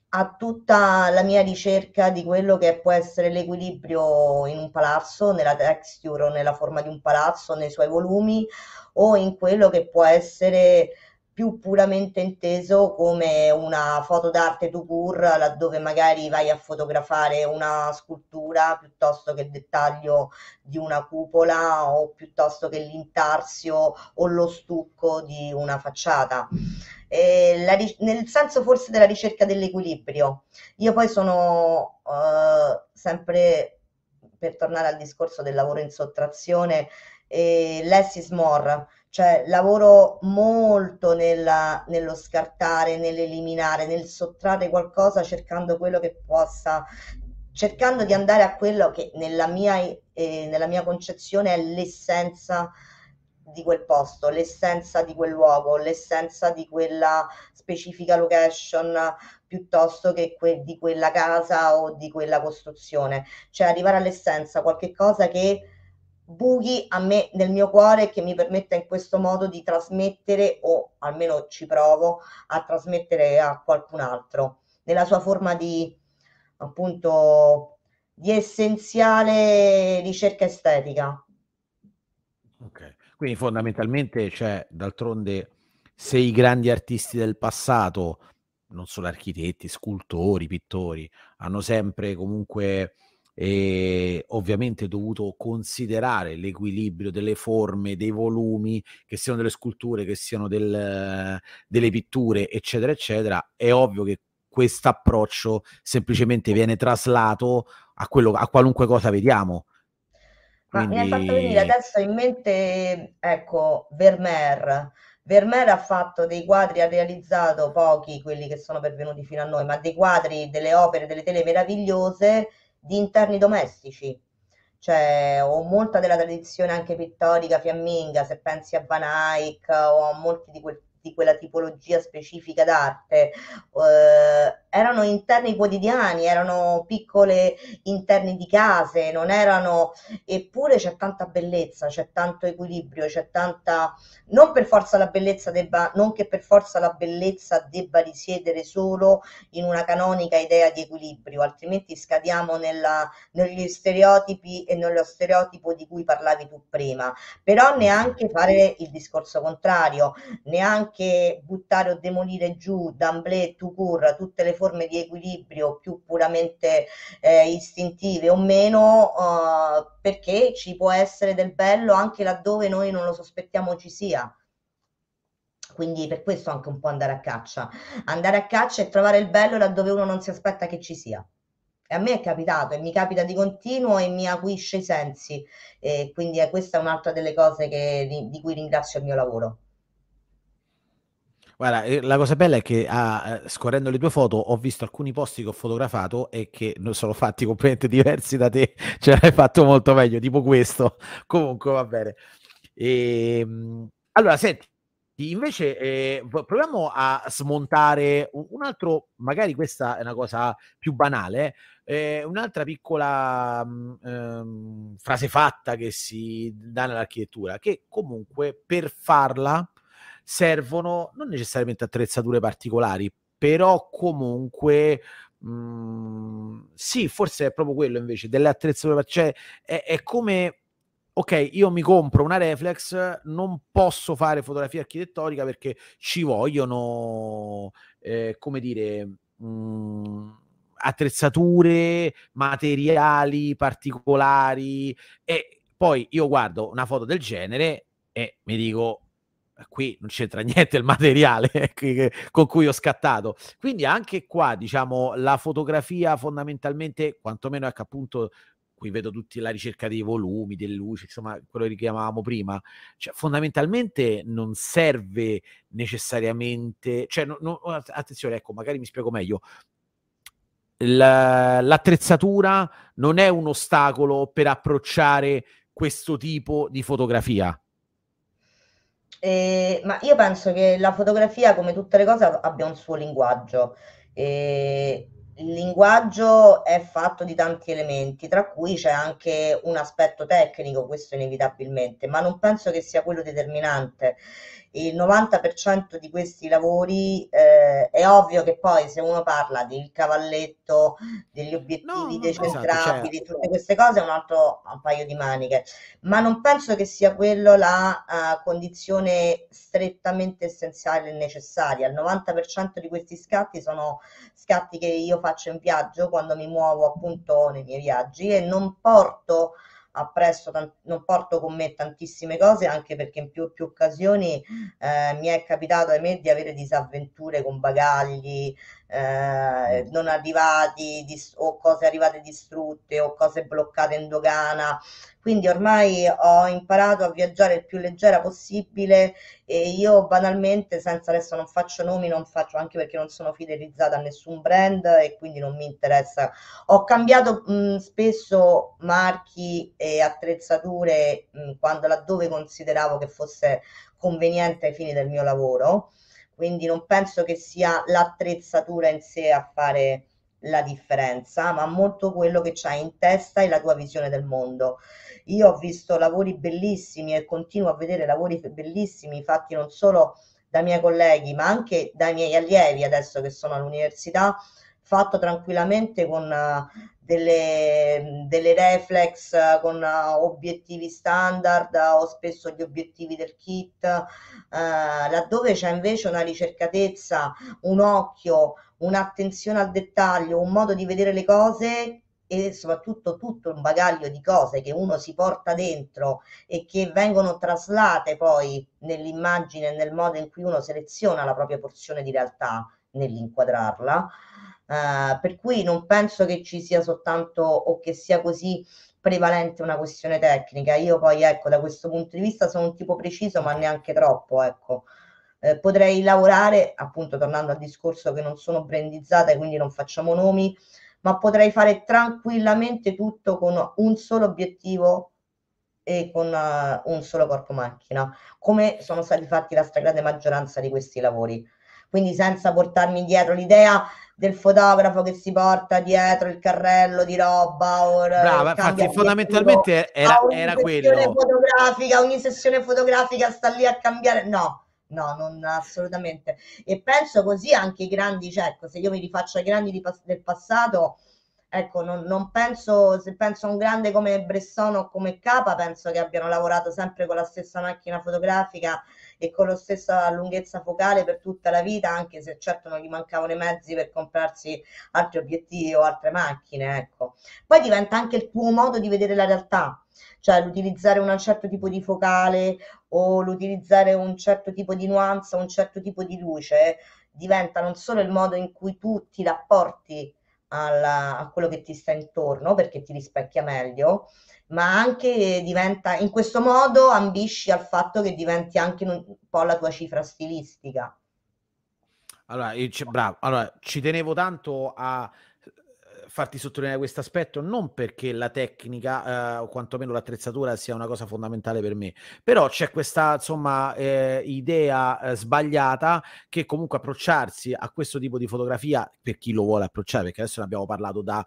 a, tutta la mia ricerca di quello che può essere l'equilibrio in un palazzo, nella texture o nella forma di un palazzo, nei suoi volumi, o in quello che può essere più puramente inteso come una foto d'arte to court, laddove magari vai a fotografare una scultura piuttosto che il dettaglio di una cupola o piuttosto che l'intarsio o lo stucco di una facciata. La, nel senso forse della ricerca dell'equilibrio. Io poi sono uh, sempre, per tornare al discorso del lavoro in sottrazione, eh, less is more cioè lavoro molto nella, nello scartare, nell'eliminare, nel sottrarre qualcosa cercando quello che possa, cercando di andare a quello che nella mia, eh, nella mia concezione è l'essenza di quel posto, l'essenza di quel luogo, l'essenza di quella specifica location piuttosto che que- di quella casa o di quella costruzione, cioè arrivare all'essenza, qualche cosa che buchi a me nel mio cuore che mi permetta in questo modo di trasmettere o almeno ci provo a trasmettere a qualcun altro. Nella sua forma di appunto di essenziale ricerca estetica. Ok, quindi fondamentalmente cioè d'altronde se i grandi artisti del passato, non solo architetti, scultori, pittori, hanno sempre comunque e ovviamente dovuto considerare l'equilibrio delle forme, dei volumi, che siano delle sculture, che siano del, delle pitture, eccetera, eccetera, è ovvio che questo approccio semplicemente viene traslato a, quello, a qualunque cosa vediamo. Quindi... mi hai fatto venire adesso in mente, ecco, Vermeer. Vermeer ha fatto dei quadri, ha realizzato pochi, quelli che sono pervenuti fino a noi, ma dei quadri, delle opere, delle tele meravigliose di interni domestici, cioè ho molta della tradizione anche pittorica fiamminga, se pensi a Van Eyck o a molti di quel di quella tipologia specifica d'arte, eh, erano interni quotidiani, erano piccole interni di case, non erano, eppure c'è tanta bellezza, c'è tanto equilibrio, c'è tanta, non per forza la bellezza debba, non che per forza la bellezza debba risiedere solo in una canonica idea di equilibrio, altrimenti scadiamo nella, negli stereotipi e nello stereotipo di cui parlavi tu prima, però neanche fare il discorso contrario, neanche buttare o demolire giù d'amblè tu cur tutte le forme di equilibrio più puramente eh, istintive o meno, eh, perché ci può essere del bello anche laddove noi non lo sospettiamo ci sia. Quindi per questo anche un po' andare a caccia. Andare a caccia e trovare il bello laddove uno non si aspetta che ci sia. E a me è capitato e mi capita di continuo e mi acuisce i sensi. E quindi è questa è un'altra delle cose che, di, di cui ringrazio il mio lavoro. Guarda, eh, la cosa bella è che ah, eh, scorrendo le tue foto ho visto alcuni posti che ho fotografato e che non sono fatti completamente diversi da te, ce l'hai fatto molto meglio, tipo questo. Comunque va bene. E, ehm, allora, senti, invece eh, proviamo a smontare un, altro, magari questa è una cosa più banale, eh, un'altra piccola ehm, frase fatta che si dà nell'architettura, che comunque per farla servono non necessariamente attrezzature particolari, però comunque mh, mhmm, sì, forse è proprio quello invece delle attrezzature, cioè è, è come ok, io mi compro una reflex, non posso fare fotografia architettonica perché ci vogliono, eh, come dire, mh, mhmm, attrezzature, materiali particolari e poi io guardo una foto del genere e mi dico qui non c'entra niente il materiale con cui ho scattato. Quindi anche qua, diciamo, la fotografia fondamentalmente, quantomeno ecco appunto qui vedo tutti la ricerca dei volumi, delle luci, insomma, quello che richiamavamo prima, cioè fondamentalmente non serve necessariamente, cioè no, no, attenzione, ecco, magari mi spiego meglio. l'attrezzatura non è un ostacolo per approcciare questo tipo di fotografia eh, ma io penso che la fotografia, come tutte le cose, abbia un suo linguaggio. Eh, il linguaggio è fatto di tanti elementi, tra cui c'è anche un aspetto tecnico, questo inevitabilmente, ma non penso che sia quello determinante il 90% di questi lavori eh, è ovvio che poi se uno parla del cavalletto, degli obiettivi no, decentrabili, esatto, certo. tutte queste cose è un altro un paio di maniche, ma non penso che sia quello la uh, condizione strettamente essenziale e necessaria. Il 90% di questi scatti sono scatti che io faccio in viaggio quando mi muovo appunto nei miei viaggi e non porto appresso, non porto con me tantissime cose anche perché in più più occasioni eh, mi è capitato ahimè di avere disavventure con bagagli eh, mm. non arrivati dis- o cose arrivate distrutte o cose bloccate in dogana quindi ormai ho imparato a viaggiare il più leggera possibile e io banalmente, senza adesso non faccio nomi, non faccio anche perché non sono fidelizzata a nessun brand e quindi non mi interessa. Ho cambiato mh, spesso marchi e attrezzature mh, quando laddove consideravo che fosse conveniente ai fini del mio lavoro, quindi non penso che sia l'attrezzatura in sé a fare la differenza, ma molto quello che c'hai in testa e la tua visione del mondo. Io ho visto lavori bellissimi e continuo a vedere lavori bellissimi fatti non solo dai miei colleghi, ma anche dai miei allievi adesso che sono all'università, fatto tranquillamente con delle, delle, reflex, con obiettivi standard o spesso gli obiettivi del kit, laddove c'è invece una ricercatezza, un occhio, un'attenzione al dettaglio, un modo di vedere le cose e soprattutto tutto un bagaglio di cose che uno si porta dentro e che vengono traslate poi nell'immagine, nel modo in cui uno seleziona la propria porzione di realtà nell'inquadrarla. Uh, per cui non penso che ci sia soltanto o che sia così prevalente una questione tecnica. Io poi, ecco, da questo punto di vista sono un tipo preciso, ma neanche troppo, ecco. Eh, potrei lavorare, appunto, tornando al discorso che non sono brandizzata e quindi non facciamo nomi, ma potrei fare tranquillamente tutto con un solo obiettivo e con uh, un solo corpo macchina, come sono stati fatti la stragrande maggioranza di questi lavori. Quindi senza portarmi dietro l'idea del fotografo che si porta dietro il carrello di roba o Brava, infatti fondamentalmente era, era quello. Fotografica, ogni sessione fotografica sta lì a cambiare. No, no, non assolutamente. E penso così anche i grandi, cioè, ecco, se io mi rifaccio ai grandi pas- del passato, ecco, non, non, penso, se penso a un grande come Bresson o come Capa, penso che abbiano lavorato sempre con la stessa macchina fotografica e con la stessa lunghezza focale per tutta la vita, anche se certo non gli mancavano i mezzi per comprarsi altri obiettivi o altre macchine, ecco. Poi diventa anche il tuo modo di vedere la realtà, cioè l'utilizzare un certo tipo di focale o l'utilizzare un certo tipo di nuance, un certo tipo di luce, diventa non solo il modo in cui tu ti rapporti alla, a quello che ti sta intorno, perché ti rispecchia meglio, ma anche diventa, in questo modo ambisci al fatto che diventi anche un po' la tua cifra stilistica. Allora, bravo, allora, ci tenevo tanto a farti sottolineare questo aspetto non perché la tecnica eh, o quantomeno l'attrezzatura sia una cosa fondamentale per me, però c'è questa insomma eh, idea eh, sbagliata che comunque approcciarsi a questo tipo di fotografia per chi lo vuole approcciare, perché adesso ne abbiamo parlato da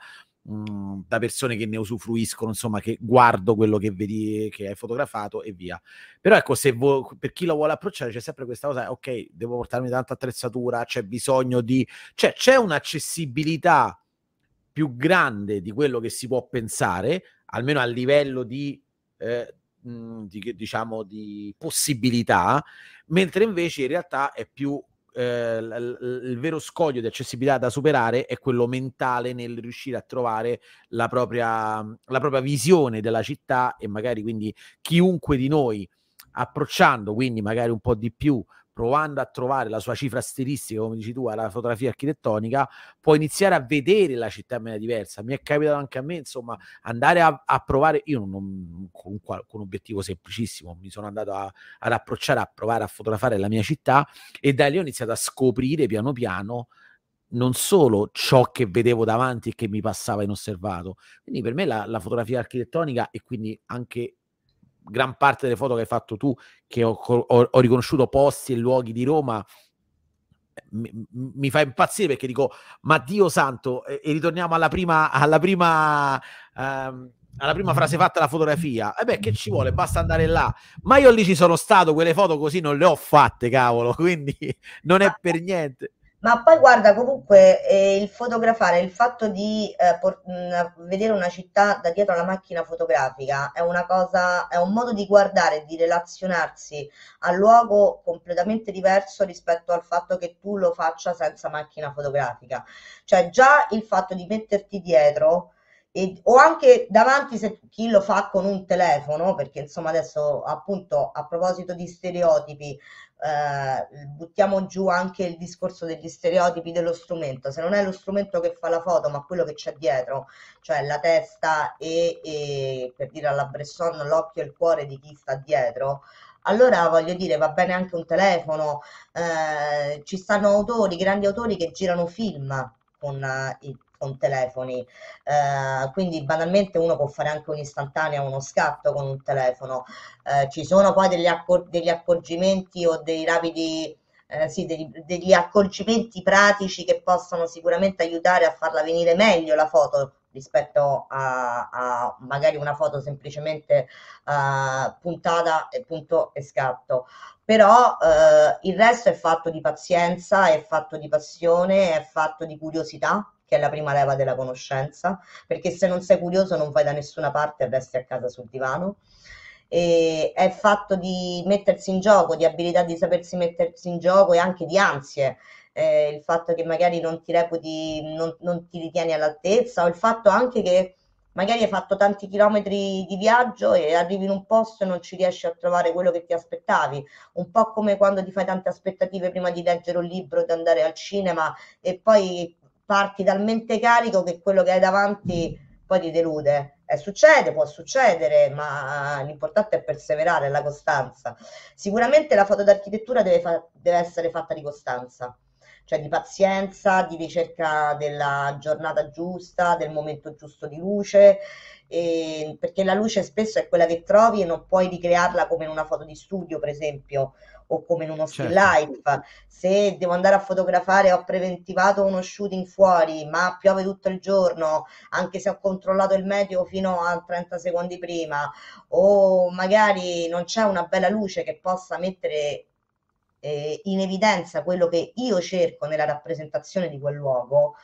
mm, da persone che ne usufruiscono, insomma, che guardo quello che vedi che hai fotografato e via. Però ecco, se vo- per chi lo vuole approcciare c'è sempre questa cosa, ok, devo portarmi tanta attrezzatura, c'è bisogno di... cioè c'è un'accessibilità più grande di quello che si può pensare, almeno a livello di, eh, di, diciamo, di possibilità, mentre invece in realtà è più eh, l- il vero scoglio di accessibilità da superare è quello mentale nel riuscire a trovare la propria, la propria visione della città e magari quindi chiunque di noi approcciando quindi magari un po' di più provando a trovare la sua cifra stilistica, come dici tu, alla fotografia architettonica, può iniziare a vedere la città in maniera diversa. Mi è capitato anche a me, insomma, andare a, a provare, io non, con, con, un obiettivo semplicissimo, mi sono andato a, ad approcciare, a provare a fotografare la mia città e da lì ho iniziato a scoprire piano piano non solo ciò che vedevo davanti e che mi passava inosservato. Quindi per me la, la fotografia architettonica e quindi anche gran parte delle foto che hai fatto tu, che ho, ho, ho riconosciuto posti e luoghi di Roma, mi, mi, fa impazzire perché dico, ma Dio santo, e, e ritorniamo alla prima, alla prima, ehm, alla prima frase fatta la fotografia. E beh, che ci vuole? Basta andare là. Ma io lì ci sono stato, quelle foto così non le ho fatte, cavolo, quindi non è per niente. Ma poi guarda, comunque eh, il fotografare, il fatto di eh, por- mh, vedere una città da dietro la macchina fotografica è una cosa, è un modo di guardare, di relazionarsi al luogo completamente diverso rispetto al fatto che tu lo faccia senza macchina fotografica. Cioè già il fatto di metterti dietro e, o anche davanti se chi lo fa con un telefono, perché insomma adesso appunto a proposito di stereotipi, eh, buttiamo giù anche il discorso degli stereotipi dello strumento. Se non è lo strumento che fa la foto, ma quello che c'è dietro, cioè la testa e, e per dire alla Bresson l'occhio e il cuore di chi sta dietro, allora voglio dire va bene anche un telefono. Eh, ci stanno autori, grandi autori che girano film con uh, i con telefoni, eh, quindi banalmente uno può fare anche un'istantanea, uno scatto con un telefono. Eh, ci sono poi degli, accor- degli accorgimenti o dei rapidi eh, sì, degli, degli, accorgimenti pratici che possono sicuramente aiutare a farla venire meglio la foto rispetto a, a magari una foto semplicemente uh, puntata e punto e scatto. Però uh, il resto è fatto di pazienza, è fatto di passione, è fatto di curiosità che è la prima leva della conoscenza, perché se non sei curioso non vai da nessuna parte e resti a casa sul divano. E è fatto di mettersi in gioco, di abilità di sapersi mettersi in gioco e anche di ansie. Eh, il fatto che magari non ti reputi, non, non ti ritieni all'altezza, o il fatto anche che magari hai fatto tanti chilometri di viaggio e arrivi in un posto e non ci riesci a trovare quello che ti aspettavi, un po' come quando ti fai tante aspettative prima di leggere un libro, di andare al cinema e poi parti talmente carico che quello che hai davanti poi ti delude. Eh, succede, può succedere, ma l'importante è perseverare, la costanza. Sicuramente la foto d'architettura deve, fa- deve essere fatta di costanza, cioè di pazienza, di ricerca della giornata giusta, del momento giusto di luce, e, perché la luce spesso è quella che trovi e non puoi ricrearla come in una foto di studio, per esempio, o come in uno certo. still life. Se devo andare a fotografare, ho preventivato uno shooting fuori, ma piove tutto il giorno, anche se ho controllato il meteo fino a 30 secondi prima, o magari non c'è una bella luce che possa mettere eh, in evidenza quello che io cerco nella rappresentazione di quel luogo,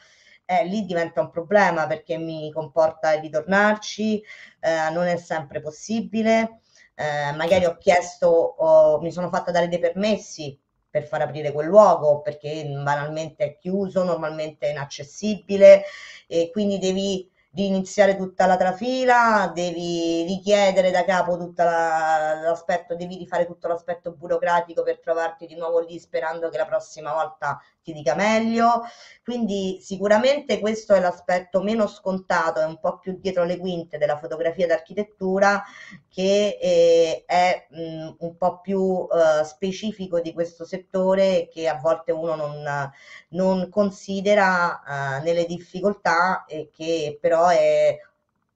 eh, lì diventa un problema perché mi comporta ritornarci, eh, non è sempre possibile eh, magari ho chiesto, oh, mi sono fatta dare dei permessi per far aprire quel luogo perché banalmente è chiuso, normalmente è inaccessibile e quindi devi di iniziare tutta la trafila, devi richiedere da capo tutto l'aspetto, devi rifare tutto l'aspetto burocratico per trovarti di nuovo lì sperando che la prossima volta ti dica meglio. Quindi sicuramente questo è l'aspetto meno scontato, è un po' più dietro le quinte della fotografia d'architettura che eh, è mh, un po' più eh, specifico di questo settore che a volte uno non, non considera eh, nelle difficoltà e che però è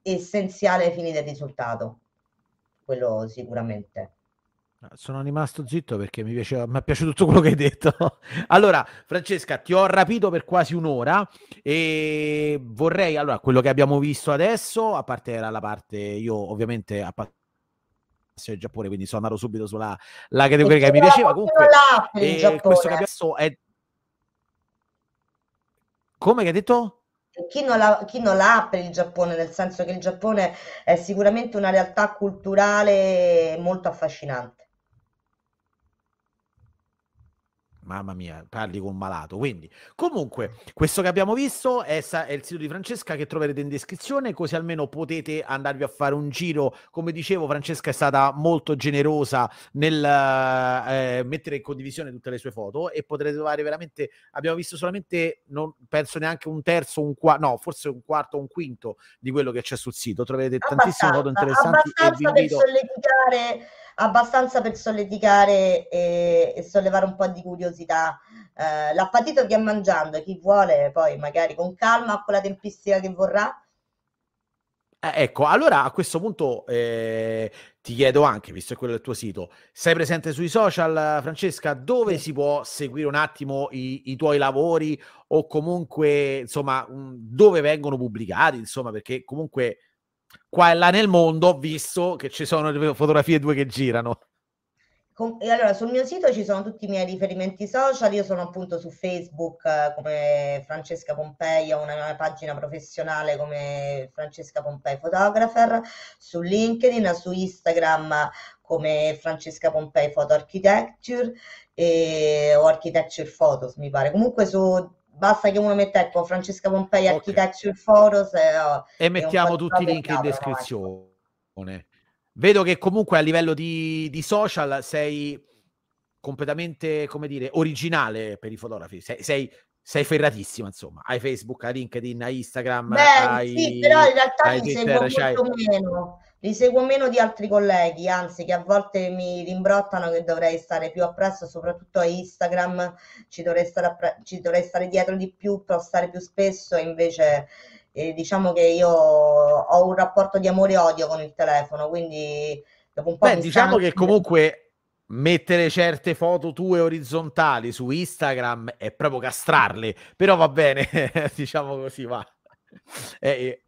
essenziale ai fini del risultato, quello sicuramente. Sono rimasto zitto perché mi, piaceva, mi è piaciuto tutto quello che hai detto. allora, Francesca, ti ho rapito per quasi un'ora e vorrei, allora, quello che abbiamo visto adesso, a parte era la parte, io ovviamente a parte il Giappone, quindi sono andato subito sulla la categoria che mi piaceva. Comunque, eh, questo che abbiamo visto è... Come che hai detto? Chi non, la, l'ha per il Giappone, nel senso che il Giappone è sicuramente una realtà culturale molto affascinante. Mamma mia, parli con un malato. Quindi, comunque, questo che abbiamo visto è, è, il sito di Francesca che troverete in descrizione, così almeno potete andarvi a fare un giro. Come dicevo, Francesca è stata molto generosa nel eh, mettere in condivisione tutte le sue foto e potrete trovare veramente. Abbiamo visto solamente, non penso neanche un terzo, un quarto, no, forse un quarto, un quinto di quello che c'è sul sito. Troverete tantissime foto interessanti. invito... per sollecitare abbastanza per solleticare e, e sollevare un po' di curiosità. Eh, l'appetito che mangiando, chi vuole poi magari con calma, con la tempistica che vorrà. Eh, ecco, allora a questo punto eh, ti chiedo anche, visto che quello del tuo sito, sei presente sui social, Francesca? Dove sì. si può seguire un attimo i, i, tuoi lavori o comunque, insomma, dove vengono pubblicati? Insomma, perché comunque qua e là nel mondo ho visto che ci sono le fotografie due che girano. E allora sul mio sito ci sono tutti i miei riferimenti social, io sono appunto su Facebook eh, come Francesca Pompei, ho una mia pagina professionale come Francesca Pompei Photographer, su LinkedIn, su Instagram come Francesca Pompei Photo Architecture e, o Architecture Photos mi pare. Comunque su basta che uno metta ecco Francesca Pompei okay. Architecture Photos e, oh, e mettiamo tutti i link in descrizione. Vedo che comunque a livello di, di, social sei completamente, come dire, originale per i fotografi. Sei, sei, sei ferratissima, insomma. Hai Facebook, hai LinkedIn, hai Instagram. Beh, hai, sì, però in realtà mi seguo molto meno li seguo meno di altri colleghi, anzi che a volte mi rimbrottano che dovrei stare più appresso, soprattutto a Instagram ci dovrei stare, appre- ci dovrei stare dietro di più, postare più spesso invece eh, diciamo che io ho un rapporto di amore e odio con il telefono, quindi dopo un po' Beh, diciamo che comunque mettere certe foto tue orizzontali su Instagram è proprio castrarle, però va bene, diciamo così, va. Eh,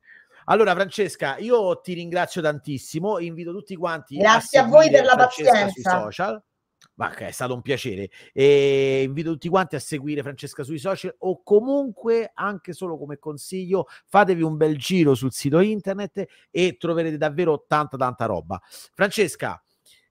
allora, Francesca, io ti ringrazio tantissimo. Invito tutti quanti. Grazie a, a voi per la Francesca pazienza. Sui social. Ma è stato un piacere. E invito tutti quanti a seguire Francesca sui social o comunque, anche solo come consiglio, fatevi un bel giro sul sito internet e troverete davvero tanta, tanta roba. Francesca,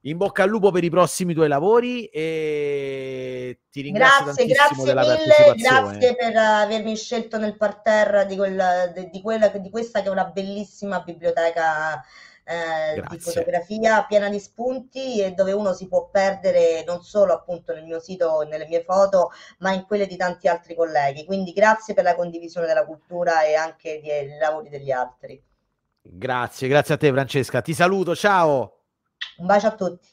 in bocca al lupo per i prossimi tuoi lavori e ti ringrazio grazie, grazie della mille, grazie per avermi scelto nel parterre di, quella, di, quella, di questa che è una bellissima biblioteca eh, di fotografia piena di spunti e dove uno si può perdere non solo appunto nel mio sito, nelle mie foto, ma in quelle di tanti altri colleghi. Quindi grazie per la condivisione della cultura e anche dei lavori degli altri. Grazie, grazie a te Francesca. Ti saluto, ciao. Un bacio a tutti.